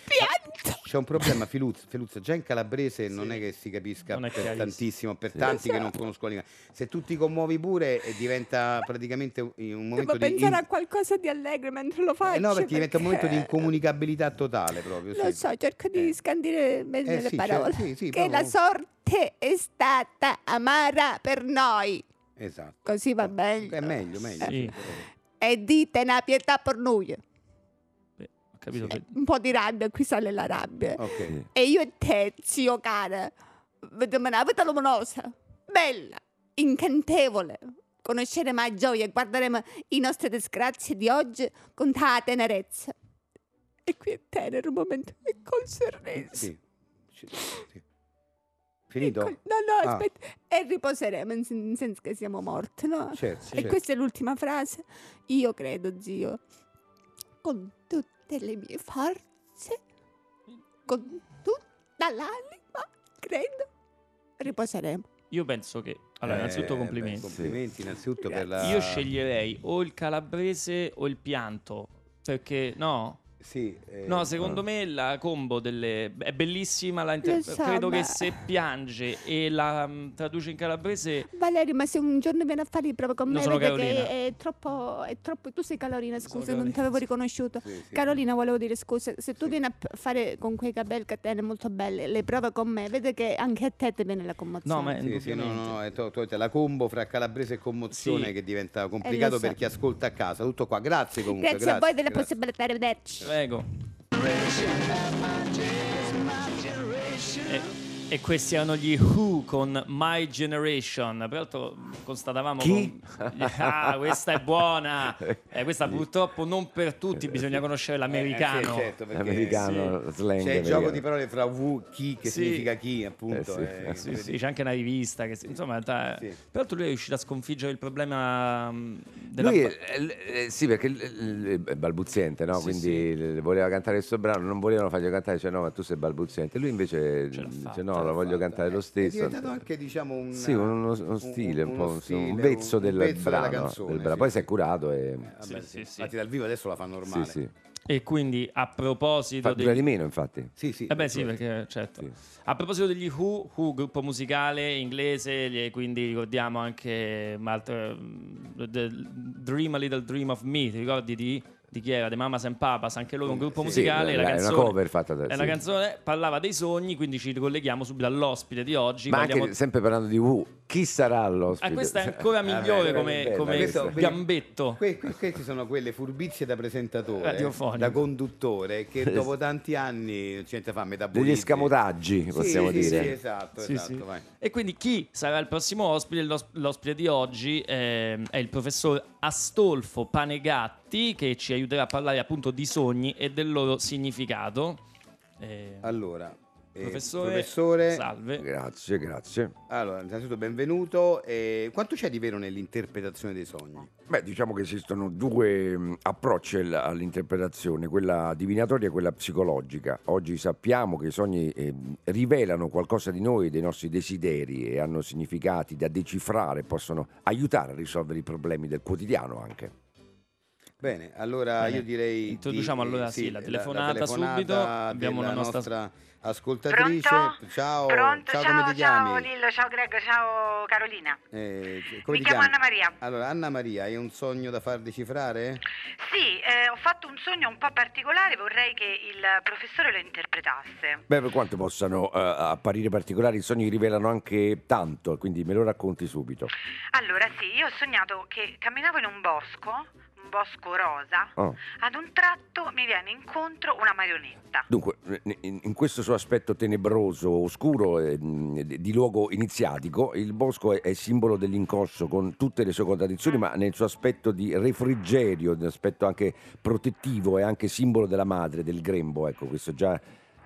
pianto. C'è un problema, Filuzza, Filuzza, già in calabrese non è che si capisca Non è per chiarissimo. tantissimo, per Sì. tanti che non Esatto. conoscono la lingua. Se tu ti commuovi pure eh, diventa praticamente un un momento Devo di... pensare in- a qualcosa di allegro mentre lo faccio. Eh no, perché diventa un momento di incomunicabilità totale proprio. Lo sì. so, cerco di Eh. scandire bene Eh le sì, parole. cioè, sì, sì, che proprio- la sorte è stata amara per noi. Esatto. Così va meglio. È meglio, meglio. Sì. E dite una pietà per noi. Capito che Un po' di rabbia, qui sale la rabbia. Ok. sì. E io e te, zio cara, vediamo una vita luminosa, bella, incantevole. Conosceremo la gioia e guarderemo i nostri disgrazie di oggi con tanta tenerezza. E qui è tenero un momento e col sorriso. Sì. Ci- sì. Finito? Col- No, no, Ah. aspetta. E riposeremo in, sen- in senso che siamo morti, no? Certo, E certo. questa è l'ultima frase. Io credo, zio, con tutte le mie forze, con tutta l'anima, credo, riposeremo. io penso che allora, Eh, innanzitutto beh, complimenti. complimenti innanzitutto per la... Io sceglierei o il calabrese o il pianto. Perché no? Sì, eh, No, secondo me la combo delle... è bellissima. La inter- so, Credo ma- che se piange e la mm, traduce in calabrese. Valerio, ma se un giorno viene a fare le prove con Non me, vede che è troppo, è troppo... Tu sei Carolina, scusa, non Carolina, ti avevo riconosciuto. Sì, sì. Carolina, volevo dire scusa, se tu vieni a fare con quei capelli che te molto belli le prove con me, vede che anche a te ti viene la commozione. No, ma Sì, sì, no, no, no, è to- to- la combo fra calabrese e commozione Sì. che diventa complicato so. per chi ascolta a casa. Tutto qua, grazie comunque. Grazie, a voi della grazie. possibilità, arrivederci. Prego. E, e questi erano gli Who con My Generation. Peraltro constatavamo Chi? con- Ah, questa è buona. Eh, questa purtroppo non per tutti, bisogna conoscere l'americano. Eh, sì, certo, perché L'americano, slang C'è il americano. gioco di parole fra who, chi, che Sì. significa chi, appunto. Eh sì, eh, eh Sì, sì, c'è anche una rivista che insomma in realtà Sì. peraltro lui è riuscito a sconfiggere il problema mm, della Lui, eh, sì, perché è balbuziente, no? Sì, quindi voleva cantare questo brano, non volevano fargli cantare, cioè no, ma tu sei balbuziente. Lui invece Ce l'ha fatta, no, l'ha lo voglio cantare lo È stesso. diventato anche, diciamo, un, Sì, uno, uno stile, un, po', uno un, stile, vezzo un del vezzo brano. canzone, del brano. sì, Poi si è curato e... Vabbè, Sì, sì. Infatti dal vivo adesso la fa normale. Sì, sì. e quindi a proposito Fa, dei- dura di meno, infatti. Sì, sì. Eh beh sì, perché certo. Sì. A proposito degli Who, Who, gruppo musicale inglese, quindi ricordiamo anche un altro, mm, The Dream a Little Dream of Me, ti ricordi di, di chi era? The Mamas and Papas, anche loro un gruppo musicale, sì, la è una canzone, cover fatta da- è sì. una canzone parlava dei sogni, quindi ci ricolleghiamo subito all'ospite di oggi. Ma Vogliamo- anche sempre parlando di Who, chi sarà l'ospite? Ah, questa è ancora migliore Vabbè, come, bella come. Questo- gambetto. Que- que- queste sono quelle furbizie da presentatore, da conduttore, che dopo tanti anni non c'è niente fa metabolizzi. Degli escamotaggi, possiamo sì, dire. Sì, esatto, Sì, esatto, sì. vai. E quindi chi sarà il prossimo ospite? L'os- L'ospite di oggi ehm, è il professor Astolfo Panegatti che ci aiuterà a parlare appunto di sogni e del loro significato. Eh, Allora, professore, professore, salve. Grazie, grazie. allora, innanzitutto benvenuto. Eh, quanto c'è di vero nell'interpretazione dei sogni? Beh, diciamo che esistono due mh, approcci al- all'interpretazione, quella divinatoria e quella psicologica. Oggi sappiamo che i sogni eh, rivelano qualcosa di noi, dei nostri desideri e hanno significati da decifrare, possono aiutare a risolvere i problemi del quotidiano anche. Bene, allora Bene. io direi Introduciamo di- allora, sì, la telefonata telefonata subito. Abbiamo della la nostra- ascoltatrice. Pronto? Ciao, Pronto? ciao, ciao, come ti chiami? ciao Lillo, ciao Greg, ciao Carolina. Eh, come Mi ti chiamo chiami? Anna Maria. Allora, Anna Maria, hai un sogno da far decifrare? Sì, eh, ho fatto un sogno un po' particolare, vorrei che il professore lo interpretasse. Beh, per quanto possano eh, apparire particolari, i sogni rivelano anche tanto, quindi me lo racconti subito. Allora, sì, io ho sognato che camminavo in un bosco, bosco rosa, Oh. ad un tratto mi viene incontro una marionetta. Dunque, in, in questo suo aspetto tenebroso, oscuro, eh, di di luogo iniziatico, il bosco è, è simbolo dell'incosso con tutte le sue contraddizioni, ma nel suo aspetto di refrigerio, nell'aspetto anche protettivo, è anche simbolo della madre, del grembo, ecco, questo già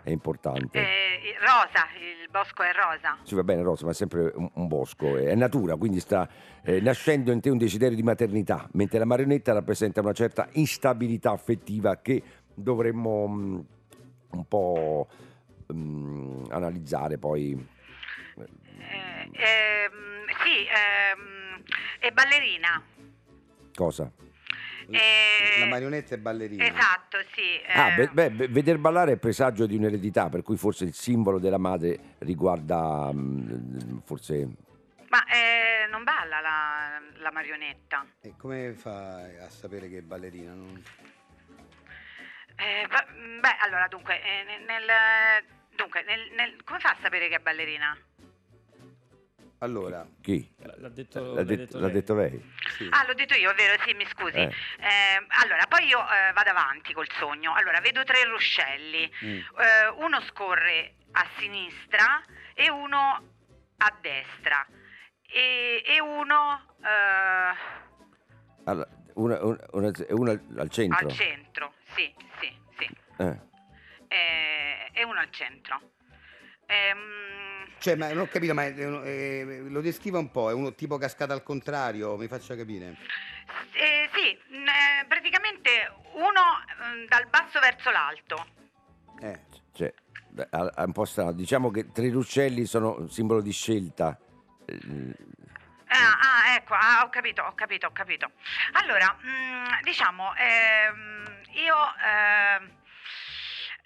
è importante. Eh, rosa, il bosco è rosa. Sì, va bene, Rosa, ma è sempre un, un bosco, è natura, quindi sta eh, nascendo in te un desiderio di maternità, mentre la marionetta rappresenta una certa instabilità affettiva che dovremmo mm, un po' mm, analizzare poi. Eh, ehm, sì, ehm, è ballerina. Cosa? Eh, La marionetta è ballerina. Esatto, sì. Ah, eh, beh, beh, beh, veder ballare è presagio di un'eredità, per cui forse il simbolo della madre riguarda mm, forse Ma eh, non balla la, la marionetta. E come fa a sapere che è ballerina? Non- Eh, beh, allora, dunque, eh, nel, nel- dunque nel- nel- come fa a sapere che è ballerina? Allora, chi? L'ha detto, L'ha, l'ha det- detto l'ha lei. detto lei? sì. Ah, l'ho detto io, vero? Sì, mi scusi. Eh. Eh, allora, poi io eh, vado avanti col sogno. Allora, vedo tre ruscelli. Mm. Eh, uno scorre a sinistra e uno a destra. E, e uno eh, Allora, una, una- al- centro. al centro. Sì, sì, sì. Eh. Eh, e uno al centro. Ehm, Cioè, ma non ho capito, ma è eh, lo descriva un po', è uno tipo cascata al contrario, mi faccia capire. eh, sì, mh, eh, praticamente uno mm, dal basso verso l'alto. Eh, Cioè, è un po' strano. Diciamo che tre ruscelli sono un simbolo di scelta. Eh, Ah, ah, ecco, ah, ho capito, ho capito, ho capito. Allora, mm, diciamo, ehm, io... ehm,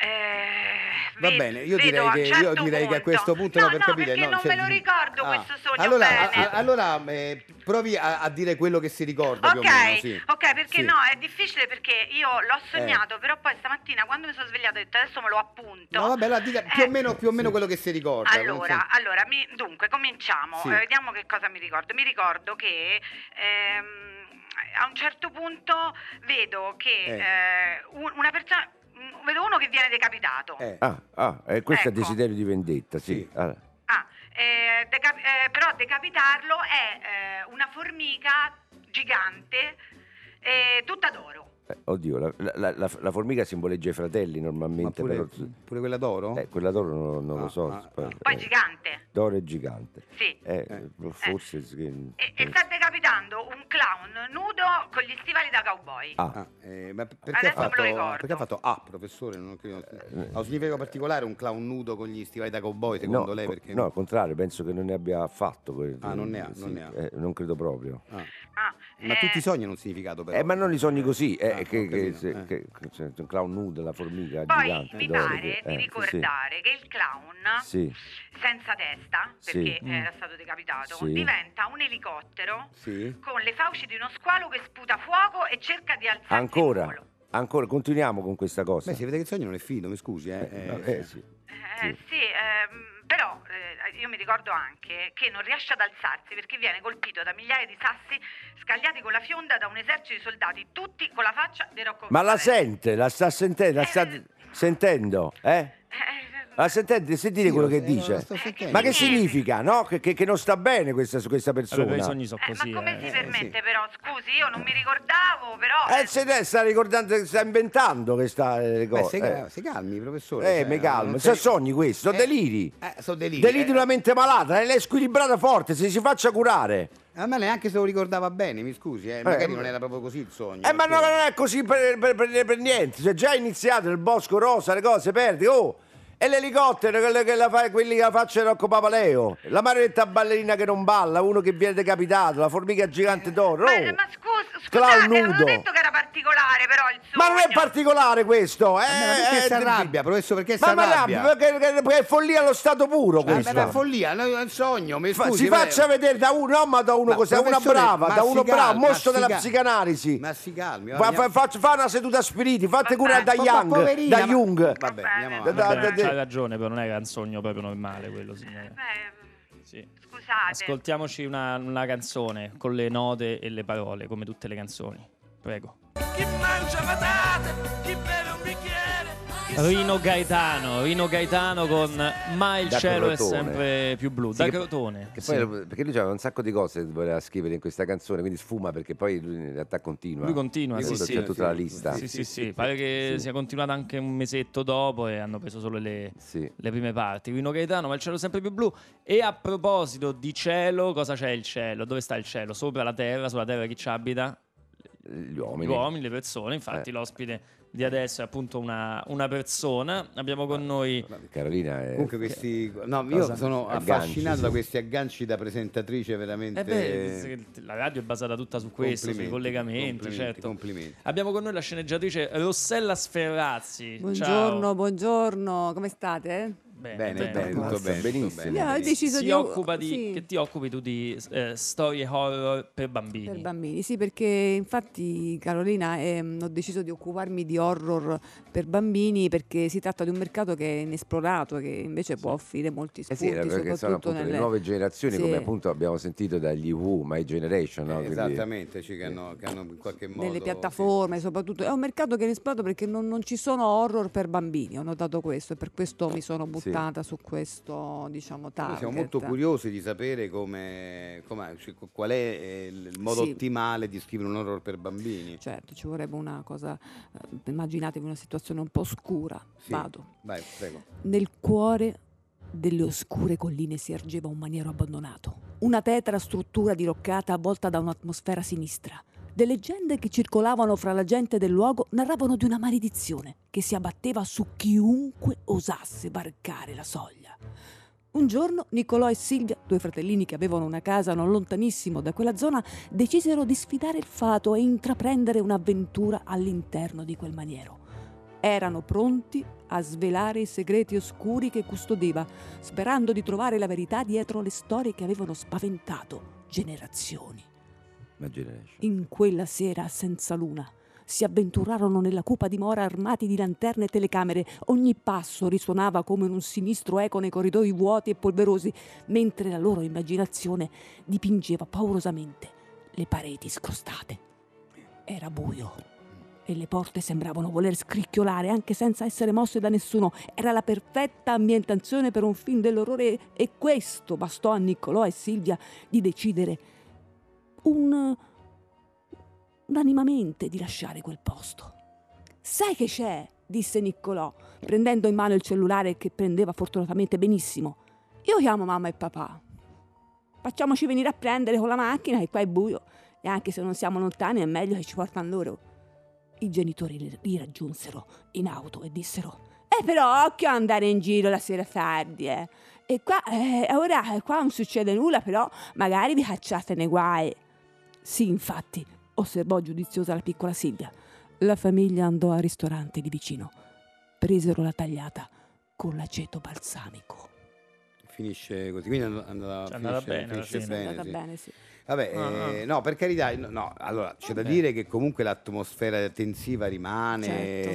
eh, Va bene, io direi, a che, certo io direi che a questo punto no, no, per no, capire no, non cioè, me lo ricordo ah, questo sogno allora, bene. a- allora eh, provi a, a dire quello che si ricorda più o Ok, meno sì. ok, perché Sì. no, è difficile perché io l'ho sognato, però poi stamattina quando mi sono svegliata ho detto adesso me lo appunto. no vabbè allora dica più Eh, o meno, più o meno quello che si ricorda Allora, so- allora mi- dunque, cominciamo. Sì. Eh, vediamo che cosa mi ricordo. Mi ricordo che ehm, a un certo punto vedo che Eh. eh, un- una persona. Mm, Vedo uno che viene decapitato. eh, Ah, ah, eh, questo è Ecco. desiderio di vendetta, sì. Sì. Ah, Ah, eh, deca- eh, però decapitarlo è eh, una formica gigante, eh, tutta d'oro. Eh, oddio, la, la- la- la formica simboleggia i fratelli ma normalmente, pure, però... pure quella d'oro? Eh, quella d'oro non, non Ah, lo so. ah, poi- ah. Eh, gigante, D'oro è gigante. sì. Eh, Eh. forse... sì. E, e sta decapitando un clown nudo con gli stivali da cowboy. Ah, Ah, eh, ma perché ha, Adesso me lo fatto, ricordo. perché ha fatto ah professore non credo- ha un significato particolare un clown nudo con gli stivali da cowboy secondo no, lei perché no, al contrario, penso che non ne abbia affatto. Ah, non ne ha, sì, non ne ha. eh, non credo proprio. Ah. Ah, ma eh, tutti i sogni hanno un significato però Eh, ma non i sogni così, eh, Ah, che, che- se- eh. che- che c'è un clown nudo, la formica Poi gigante. mi pare che- di eh, sì, ricordare che il clown, Sì, senza testa, Sì. perché Mm. era stato decapitato, Sì. diventa un elicottero sì con le fauci di uno squalo che sputa fuoco e cerca di alzarsi in ancora, volo. ancora, continuiamo con questa cosa. beh si vede che il sogno non è finito mi scusi eh, Eh, no, eh, eh, sì. Eh, sì, ehm, però eh, io mi ricordo anche che non riesce ad alzarsi perché viene colpito da migliaia di sassi scagliati con la fionda da un esercito di soldati, tutti con la faccia di Rocco Ma la sente, la sta sentendo, la sta Eh. sentendo, eh? Eh, La sentente, sentire Sì, quello lo- che eh, dice. Ma che significa, no? Che, che- che non sta bene questa, su questa persona. però i sogni sono eh, così. ma come eh. si eh, permette sì. però? Scusi, io non mi ricordavo, però... Eh, se te sta ricordando, sta inventando che sta eh, Beh, si, eh. si calmi professore Eh, cioè, mi calmo. Se sei- sogni questo, sono Eh, deliri. eh, sono deliri Deliri di eh. una mente malata, lei è squilibrata forte, se si faccia curare. a me neanche se lo ricordava bene mi scusi eh, magari ma- non era proprio così il sogno Eh, ma no, non è così per, per- per- per niente. Se già è iniziato il bosco rosa, le cose perdi. Oh! E l'elicottero, quello che la fa, quelli che la faccia Rocco Papaleo. La marionetta ballerina che non balla, uno che viene decapitato, la formica gigante d'oro. Ma, ma scusi, clown Scusate, avevo nudo. detto che era particolare però il sogno. Ma non è particolare questo, eh? Ma perché si arrabbia, professor? Perché si Ma ma arrabbia? arrabbia, perché, perché- perché è follia allo stato puro Eh, ma questo. è una follia, no, è un sogno, mi Fa- scusi, si ma- faccia vedere da uno, no, ma da uno Ma, così, da una professore, brava, ma da si uno bravo, calmi, ma mostro si della calmi. psicanalisi. Ma si calmi. Fa, fa, fa una seduta spiriti, fate cura da po- Young, poverina, da ma- Jung. Vabbè, andiamo avanti. da- Vabbè, da- c'ha ragione, però non era un sogno proprio normale quello, signore. Beh, Sì. Scusate. Ascoltiamoci una, una canzone con le note e le parole, come tutte le canzoni. Prego. Chi mangia patate, chi beve un bicchiere. Rino Gaetano, Rino Gaetano con Ma il Da cielo è Crotone. sempre più blu. Sì, da che- Crotone. Che sì. poi, perché lui aveva un sacco di cose che voleva scrivere in questa canzone, quindi sfuma perché poi lui in realtà continua. Lui continua, Lui sì, c'è sì. tutta la lista. Sì, sì, sì, pare che sia continuata anche un mesetto dopo e hanno preso solo le, Sì. le prime parti. Rino Gaetano, ma il cielo è sempre più blu. E a proposito di cielo, cosa c'è il cielo? Dove sta il cielo? Sopra la terra, sulla terra chi ci abita? Gli uomini. Gli uomini, le persone. Infatti Eh. l'ospite di adesso è appunto una, una persona. Abbiamo con noi... Carolina è... Comunque questi... No, io Cosa? sono Agganci, affascinato sì. da questi agganci da presentatrice veramente... Eh beh, la radio è basata tutta su questo, sui collegamenti, complimenti, certo. complimenti. Abbiamo con noi la sceneggiatrice Rossella Sferrazzi. Buongiorno, Ciao. buongiorno, come state? Bene, Bene, bene. bene, tutto bene, tutto benissimo. bene, Io ho benissimo. deciso Si di occupa di, sì, che ti occupi tu di eh, storie horror per bambini. per bambini, sì, perché infatti Carolina ehm, ho deciso di occuparmi di horror per bambini perché si tratta di un mercato che è inesplorato, che invece può offrire molti Eh spunti, sì, era perché sono soprattutto appunto nelle le nuove generazioni, Sì. come appunto abbiamo sentito dagli Who, My Generation, no? Quindi- Esattamente, sì, che, hanno, che hanno in qualche modo... nelle sì. piattaforme, soprattutto. È un mercato che è inesplorato perché non, non ci sono horror per bambini, ho notato questo e per questo mi sono buttata su questo, diciamo, Noi target. siamo molto curiosi di sapere come, come- cioè, qual è eh, il modo Sì. ottimale di scrivere un horror per bambini. Certo, ci vorrebbe una cosa, eh, immaginatevi una situazione un po' scura. Sì. Vado. Vai, prego. Nel cuore delle oscure colline si ergeva un maniero abbandonato, una tetra struttura diroccata avvolta da un'atmosfera sinistra. Le leggende che circolavano fra la gente del luogo narravano di una maledizione che si abbatteva su chiunque osasse varcare la soglia. Un giorno Nicolò e Silvia, due fratellini che avevano una casa non lontanissimo da quella zona, decisero di sfidare il fato e intraprendere un'avventura all'interno di quel maniero. Erano pronti a svelare i segreti oscuri che custodeva, sperando di trovare la verità dietro le storie che avevano spaventato generazioni. In quella sera senza luna si avventurarono nella cupa dimora armati di lanterne e telecamere. Ogni passo risuonava come un sinistro eco nei corridoi vuoti e polverosi, mentre la loro immaginazione dipingeva paurosamente le pareti scrostate. Era buio e le porte sembravano voler scricchiolare anche senza essere mosse da nessuno. Era la perfetta ambientazione per un film dell'orrore e questo bastò a Niccolò e Silvia di decidere un unanimamente di lasciare quel posto. Sai che c'è? disse Niccolò, prendendo in mano il cellulare che prendeva fortunatamente benissimo. Io chiamo mamma e papà. Facciamoci venire a prendere con la macchina, che qua è buio, e anche se non siamo lontani è meglio che ci portano loro. I genitori li- raggiunsero in auto e dissero: Eh, però occhio a andare in giro la sera tardi, eh. E qua, eh, ora, qua non succede nulla, però magari vi cacciate nei guai. Sì, infatti, osservò giudiziosa la piccola Silvia. La famiglia andò al ristorante di vicino. Presero la tagliata con l'aceto balsamico. Finisce così, quindi è andata, Cioè, andata finisce- bene finisce. È bene, andata sì. bene, sì. Vabbè, Ah, eh, no, per carità, no, no, allora c'è da Vabbè. dire che comunque l'atmosfera tensiva rimane. Certo.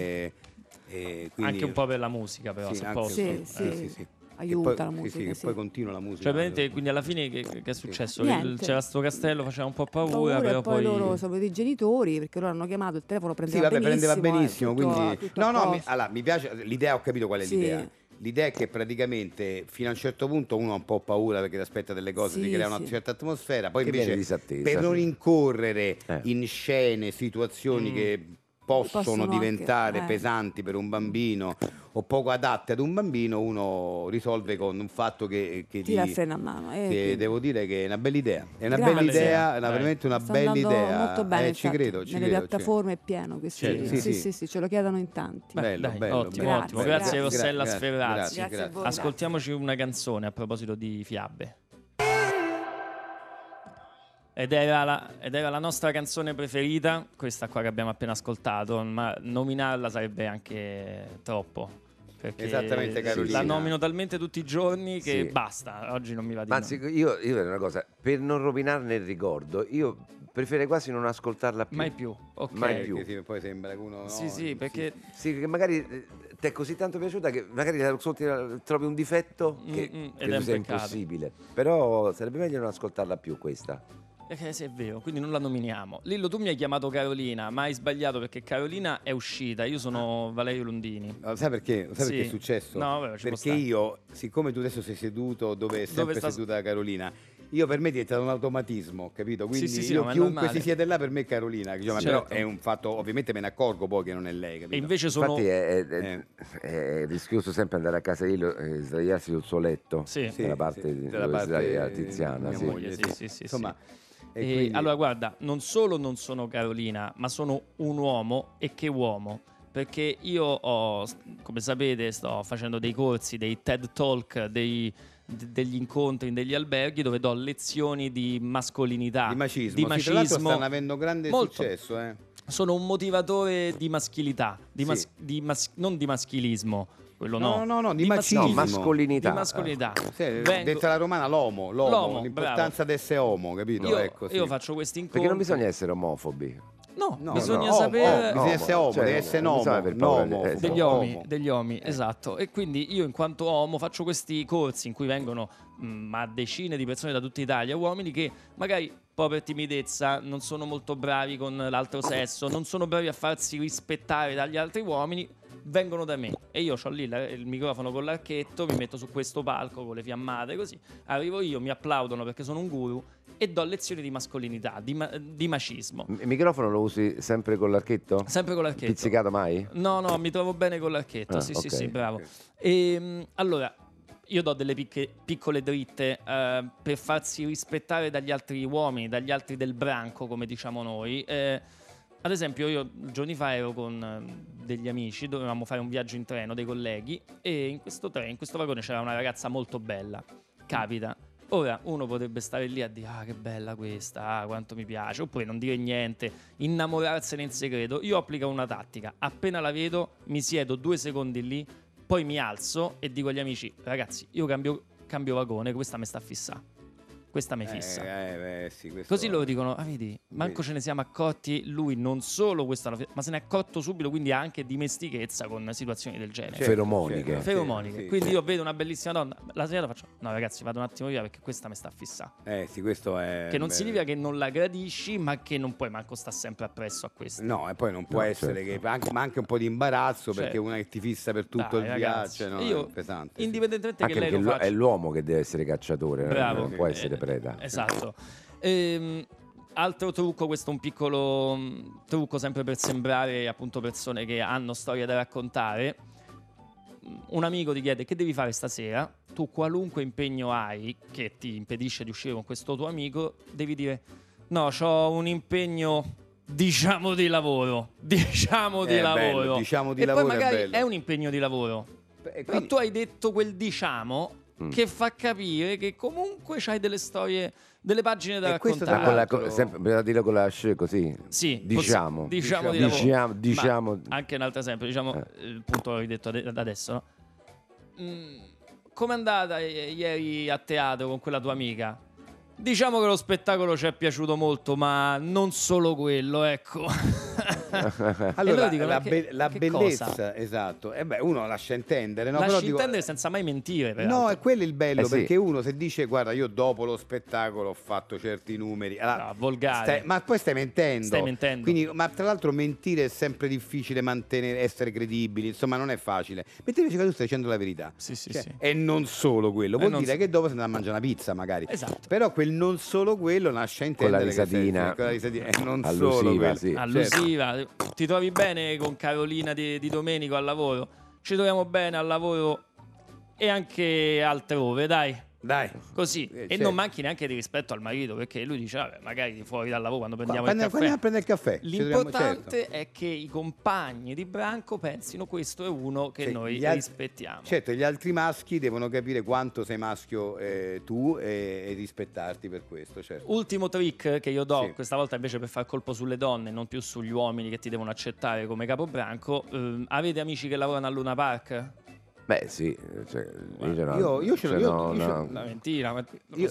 e quindi- Anche un po' per la musica, però, Sì, se anche- posso. Sì, Eh. sì. Che Aiuta poi- la sì, musica, sì, che sì. poi continua la musica. Cioè, praticamente, quindi alla fine che, che è successo? Il- c'era sto castello, faceva un po' paura, Paura, però poi, poi... loro sono venuti i genitori perché loro hanno chiamato il telefono Sì, prendeva vabbè, benissimo. prendeva eh, benissimo, tutto- quindi... tutto No, no, mi, allora, mi piace, l'idea, ho capito qual è Sì. l'idea. L'idea è che praticamente fino a un certo punto uno ha un po' paura perché ti aspetta delle cose, Sì, ti crea una sì. certa atmosfera, poi Che invece per non incorrere Eh. in scene, situazioni che possono, Possono anche, diventare eh. pesanti per un bambino o poco adatte ad un bambino, uno risolve con un fatto che, che Tira gli- il freno a mano. eh, che devo dire che è una bella idea. È una Grazie. bella idea, è una- veramente una Sta bella idea. molto bene, Eh, ci credo, ci Nelle credo, piattaforme è pieno questi. Certo, sì, sì, sì, sì. sì, ce lo chiedono in tanti. Beh, Bello, dai, bello, ottimo, bello. ottimo. Grazie, Grazie, grazie. Rossella Grazie, Sferrazzi. Ascoltiamoci una canzone a proposito di fiabe. Ed era, la, ed era la nostra canzone preferita, questa qua che abbiamo appena ascoltato, ma nominarla sarebbe anche troppo. Perché Esattamente, Carolina. La nomino talmente tutti i giorni che Sì. basta, oggi non mi va di Ma anzi, no. io, io vedo una cosa, per non rovinarne il ricordo, io preferirei quasi non ascoltarla più. Mai più, ok. Mai Eh, più. che sì, poi sembra che uno. no, Sì, sì, perché Sì, che magari eh, ti è così tanto piaciuta che magari la ascolti, la- trovi un difetto che Mm, mm, ed credo è impossibile. Però sarebbe meglio non ascoltarla più questa. Eh, sì, è vero, quindi non la nominiamo. Lillo, tu mi hai chiamato Carolina, ma hai sbagliato perché Carolina è uscita, io sono Valerio Lundini. Lo sai perché? Sai Sì. perché è successo? No, vabbè, perché io, siccome tu adesso sei seduto dove è sempre sta- seduta Carolina, io per me è diventato un automatismo, capito? Quindi sì, sì, io no, è chiunque si siede là per me è Carolina, diciamo, Certo. però è un fatto, ovviamente me ne accorgo poi che non è lei, capito? E invece sono... Infatti è, è- Eh. è rischioso sempre andare a casa di Lillo e sdraiarsi sul suo letto. Sì. Sì, dalla parte sì, di- dalla dove parte di Tiziana, moglie, Sì, sì, sì, Insomma, e E quindi- allora guarda, non solo non sono Carolina, ma sono un uomo e che uomo. Perché io ho, come sapete, sto facendo dei corsi, dei TED Talk, dei- de- degli incontri in degli alberghi dove do lezioni di mascolinità, di macismo. di Sì, macismo. stanno avendo grande Molto. successo, eh. Sono un motivatore di maschilità, di Sì. mas- di mas- non di maschilismo, quello no. No, no, no, di Di macismo. No, mascolinità. Di mascolinità. Sì, Vengo- detta la romana l'omo, l'omo, L'omo, l'importanza di essere uomo, capito? Io, ecco, sì. io faccio questi incontri. Perché non bisogna essere omofobi. No, No, bisogna no, sapere... oh, bisogna essere uomo, Cioè, deve essere non nomo, eh, degli uomini, degli uomini, esatto. E quindi io in quanto uomo faccio questi corsi in cui vengono mh, ma decine di persone da tutta Italia, uomini che magari poi per timidezza non sono molto bravi con l'altro sesso, non sono bravi a farsi rispettare dagli altri uomini, vengono da me. E io ho lì la- il microfono con l'archetto, mi metto su questo palco con le fiammate così, arrivo io, mi applaudono perché sono un guru e do lezioni di mascolinità, di, ma- di macismo. Il microfono lo usi sempre con l'archetto? Sempre con l'archetto. Pizzicato mai? No, no, mi trovo bene con l'archetto. Ah, sì, sì, ok. sì, bravo. Ehm, allora, io do delle picche- piccole dritte eh, per farsi rispettare dagli altri uomini, dagli altri del branco, come diciamo noi. Eh, ad esempio, io giorni fa ero con eh, degli amici, dovevamo fare un viaggio in treno, dei colleghi, e in questo treno, in questo vagone c'era una ragazza molto bella. Capita. Ora uno potrebbe stare lì a dire ah che bella questa, ah, quanto mi piace, oppure non dire niente, innamorarsene in segreto. Io applico una tattica, appena la vedo mi siedo due secondi lì, poi mi alzo e dico agli amici ragazzi io cambio, cambio vagone, questa mi sta fissa, questa mi fissa. Eh, eh, sì, questo- Così loro dicono, ah vedi, manco Vedi. ce ne siamo accorti, lui non solo questa, ma se ne è accorto subito, quindi ha anche dimestichezza con situazioni del genere. Certo, Feromoniche. certo, Feromoniche. sì, Quindi sì. io vedo una bellissima donna, la sera faccio, no ragazzi vado un attimo via perché questa mi sta fissa. Eh sì, questo è... che non beh, significa che non la gradisci, ma che non puoi manco sta sempre appresso a questa. No, e poi non può No, essere certo. che anche, ma anche un po' di imbarazzo perché Certo. una che ti fissa per tutto Dai, il ragazzi, viaggio, no, io è pesante. sì. Indipendentemente Anche che lei perché lo faccia. è l'uomo che deve essere cacciatore, non- Bravo. non può Eh, essere preda. Esatto. Ehm, altro trucco, questo è un piccolo mh, trucco sempre per sembrare appunto persone che hanno storie da raccontare. Un amico ti chiede che devi fare stasera, tu qualunque impegno hai che ti impedisce di uscire con questo tuo amico, devi dire no, ho un impegno diciamo di lavoro, diciamo di È bello, lavoro. diciamo di e lavoro è poi magari bello. un impegno di lavoro. E Però quindi- tu hai detto quel diciamo Mm. che fa capire che comunque c'hai delle storie, delle pagine da E questo raccontare. l'altro- sempre, bisogna dirlo con la sc così. Sì, Diciamo. diciamo, di Diciamo. Diciamo, diciamo. anche un altro esempio, diciamo, Eh. il punto l'ho detto ade- adesso, no? Mm, Com'è andata i- ieri a teatro con quella tua amica? Diciamo che lo spettacolo ci è piaciuto molto, ma non solo quello, ecco. Allora, dicono, la, "Ma che- be- la che bellezza, cosa?" esatto. E beh, uno lascia intendere, no? Lasci Però dico- intendere senza mai mentire, No, peraltro. è quello il bello, Eh sì. perché uno se dice guarda io dopo lo spettacolo ho fatto certi numeri, allora, No, volgare. stai- ma poi stai mentendo. Stai mentendo. Quindi, ma tra l'altro mentire è sempre difficile mantenere, essere credibili, insomma non è facile. Mentre invece che tu stai dicendo la verità. Sì, sì, Cioè, sì. E non solo quello, vuol non dire so- che dopo si andrà a mangiare una pizza magari. Esatto. Però quel non solo quello Con la intendere che sei- risatina. sì, con la risatina, e non Allusiva, sì. allusiva. Ti trovi bene con Carolina di, di Domenico al lavoro? Ci troviamo bene al lavoro e anche altrove, dai. Dai. Così. Eh, e certo. non manchi neanche di rispetto al marito, perché lui dice, vabbè, magari fuori dal lavoro quando prendiamo Quando, il quando caffè. prendere il caffè. L'importante certo. è che i compagni di branco pensino questo è uno che Sì, noi al- rispettiamo. Certo, gli altri maschi devono capire quanto sei maschio eh, tu e, e rispettarti per questo, certo. Ultimo trick che io do, Sì. questa volta invece per far colpo sulle donne, non più sugli uomini che ti devono accettare come capobranco. ehm, avete amici che lavorano a Luna Park? Beh, sì, cioè, io, ce l'ho- Io- io ce l'ho- io- l'ho io ce l'ho- una- Una ventina, Io- io-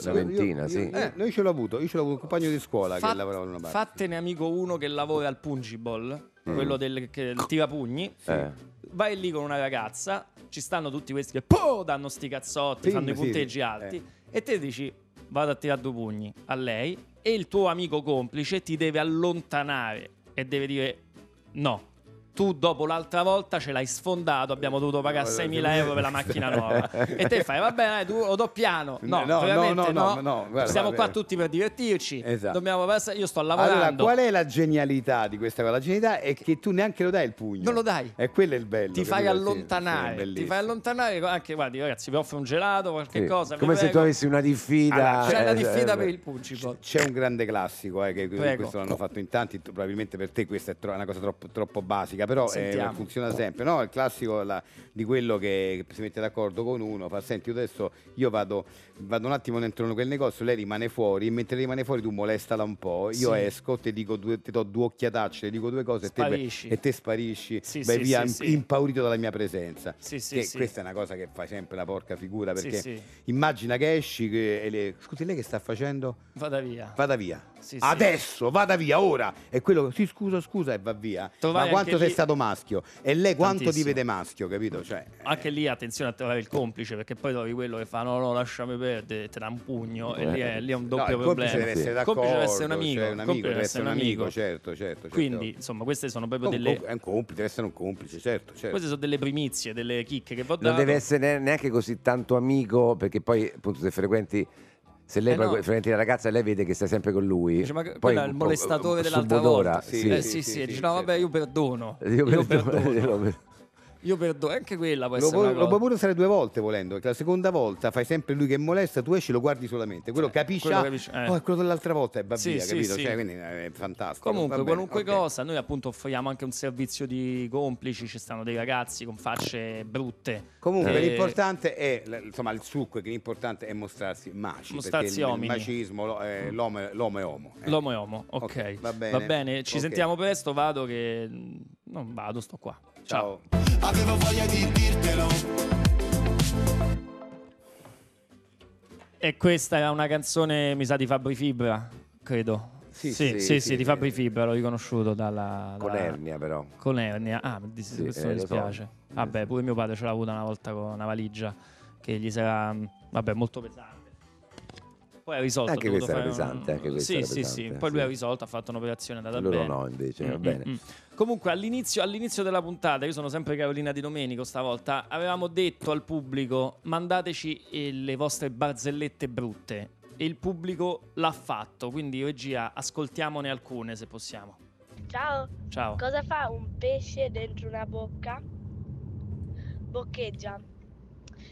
sì. io- eh, noi ce l'ho avuto, io ce l'ho avuto un compagno di scuola Fa- che lavorava in una parte. Fattene amico uno che lavora al Pungiball, Mm. quello del che, tirapugni. Eh. Vai lì con una ragazza, ci stanno tutti questi che po, danno sti cazzotti, Sì, fanno i punteggi sì, alti. eh. E te dici, vado a tirare due pugni a lei. E il tuo amico complice ti deve allontanare e deve dire no. Tu dopo l'altra volta ce l'hai sfondato, abbiamo dovuto pagare No, 6.000 euro per la macchina nuova. e te fai, va bene, dai, tu lo do piano. No, No, no, no, no. guarda, Siamo qua tutti per divertirci. Esatto. Dobbiamo passare, io sto Allora, lavorando. qual è la genialità di questa cosa? La genialità è che tu neanche lo dai il pugno. Non lo dai. E quello è il bello. ti fai allontanare, ti fai allontanare anche guardi ragazzi vi offro un gelato qualche Sì. cosa Come se prego. tu avessi una diffida. Allora, c'è eh, diffida eh, per il Pungiball C'è un grande classico, eh, che Prego. questo l'hanno fatto in tanti, probabilmente per te questa è una cosa troppo, troppo basica, però eh, funziona sempre. No, il classico la- di quello che si mette d'accordo con uno, fa senti adesso io vado, vado un attimo dentro quel negozio, lei rimane fuori, e mentre rimane fuori tu molestala un po', io Sì. esco, ti, dico due, ti do due occhiatacce, ti dico due cose e te, Sparisci. e te sparisci, Sì, vai sì, via sì, im- sì. impaurito dalla mia presenza. Sì, sì. Questa è una cosa che fai sempre la porca figura, perché immagina che esci che- e le... Scusi, lei che sta facendo? vada via Vada via. Sì, sì. Adesso, vada via, ora. E quello, sì, scusa, scusa, e va via. Trovare Ma quanto sei lì- stato maschio? E lei quanto ti vede maschio, capito? Cioè, anche lì attenzione a trovare il complice perché poi trovi quello che fa no no lasciami perdere te dà un pugno e lì è, lì è un no, doppio il complice problema deve essere Il complice deve essere un amico cioè, un amico complice deve essere un amico, certo, certo. certo. quindi insomma queste sono proprio delle è un complice, deve essere un complice, certo, certo. queste sono delle primizie delle chicche che vi ho Non dato deve essere ne- neanche così tanto amico, perché poi, appunto, se frequenti. Se lei Eh poi no. frequenti la ragazza e lei vede che stai sempre con lui, Dice, ma poi quello è il molestatore eh, dell'altra subodora, volta. sì. Eh, sì, sì, sì, sì, sì, dice, no, vabbè, io perdono. Io Io perdono- perdono. Io per- Io perdono. Anche quella può Lo una lo puoi pure usare due volte volendo, perché la seconda volta fai sempre lui che molesta, tu esci lo guardi solamente, quello capisce, quello ah, capisce, eh. oh, è quello dell'altra volta e va Sì, capito? sì. Cioè, quindi è fantastico. Comunque, Va bene, qualunque ok. cosa, noi appunto offriamo anche un servizio di complici, ci stanno dei ragazzi con facce brutte. Comunque Eh, l'importante è, insomma, il succo è che l'importante è mostrarsi maci, Mostrarsi perché il- macismo, lo- eh, l'uomo, è- l'uomo è uomo. eh. L'uomo è uomo, ok. Ok, va bene. ci Ok. sentiamo presto, vado che... Non vado, sto qua. Ciao. Ciao. E questa era una canzone, mi sa, di Fabri Fibra, credo. Sì, sì, sì, sì, sì, sì, di. Fabri Fibra, l'ho riconosciuto dalla... con dalla- ernia però. Con ernia. Ah, mi dis- Sì, questo eh, mi lo so. dispiace. Vabbè, pure mio padre ce l'ha avuta una volta con una valigia che gli sarà, vabbè, molto pesante. Poi ha risolto. Anche questa era fare un- pesante, anche questa sì, era sì, pesante, sì. Poi lui ha risolto, ha fatto un'operazione è andata Loro bene. no, invece, va Mm, bene. mm, mm. Comunque all'inizio, all'inizio della puntata, io sono sempre Carolina Di Domenico stavolta, avevamo detto al pubblico mandateci eh, le vostre barzellette brutte e il pubblico l'ha fatto, quindi regia ascoltiamone alcune se possiamo. Ciao, Ciao. cosa fa un pesce dentro una bocca? Boccheggia.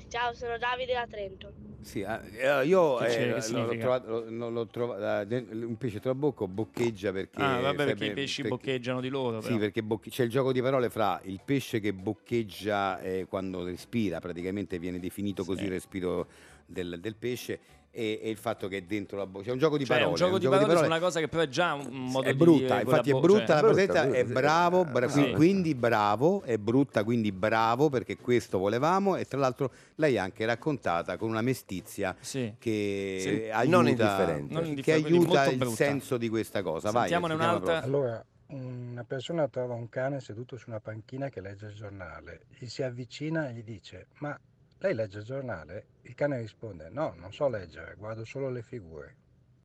Ciao, sono Davide da Trento. Sì, ah, eh, io eh, l'ho trovato, l'ho- non l'ho trovato, un pesce tra bocca boccheggia perché... Ah, vabbè, perché i pesci perché- boccheggiano di loro. Sì, perché bocche- c'è il gioco di parole fra il pesce che boccheggia eh, quando respira, praticamente viene definito così Sì. il respiro del, del pesce, e, e il fatto che è dentro la bocca. C'è un gioco di Cioè, è parole. un gioco è di parole su una cosa che però è già un modo è di brutta, dire con infatti la è brutta cioè- la brutta, è bravo, bra- Sì. quindi bravo, è brutta, quindi bravo perché questo volevamo e tra l'altro lei ha anche raccontata con una mestizia Sì. che Sì, aiuta, non indifferente. Non che indifferente, aiuta molto il brutta. senso di questa cosa. Vai, Sentiamone sentiamo la un'altra. Allora, una persona trova un cane seduto su una panchina che legge il giornale, gli si avvicina e gli dice: Ma lei legge il giornale? Il cane risponde: No, non so leggere, guardo solo le figure.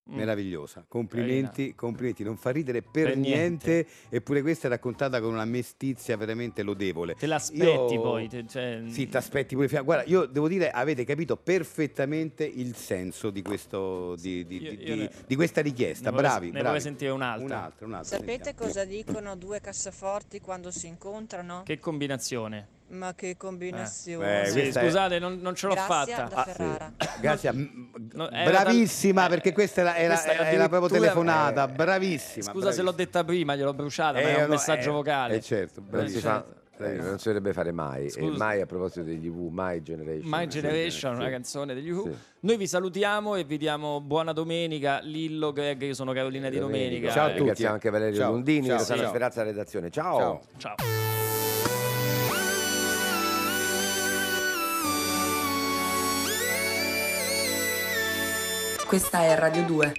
Mm. Meravigliosa, complimenti, complimenti, non fa ridere per, Per niente. niente. eppure questa è raccontata con una mestizia veramente lodevole. Te l'aspetti Io- poi. te- cioè- Sì, ti aspetti pure Guarda, io devo dire, avete capito perfettamente il senso di, questo, di, di- Io- di- io ne- di questa richiesta. ne bravi, ne bravi. sentire un'altra. Un'altra, un'altra, Sapete sentiamo. cosa dicono due cassaforti quando si incontrano? Che combinazione? Ma che combinazione. Eh, Sì, è- scusate, non, non ce l'ho Grazie fatta. da Ferrara. Grazie, No, bravissima tal- perché questa era, era- questa era era proprio telefonata, eh, bravissima. Scusa se l'ho detta prima, gliel'ho bruciata, ma Eh, è un no, messaggio eh, vocale. eh, certo, Non si, fa, bravissima. non si dovrebbe fare mai. E mai a proposito degli V, My Generation. My Sì, Generation, sì. una canzone degli Who. Sì. Noi vi salutiamo e vi diamo buona domenica. Lillo, Greg, io sono Carolina di Domenica. Ciao a Eh, tutti. Ringraziamo anche Valerio Ciao. Lundini, Ciao. Rossana Ciao. Sperazza alla redazione. Ciao. Ciao. Questa è Radio 2.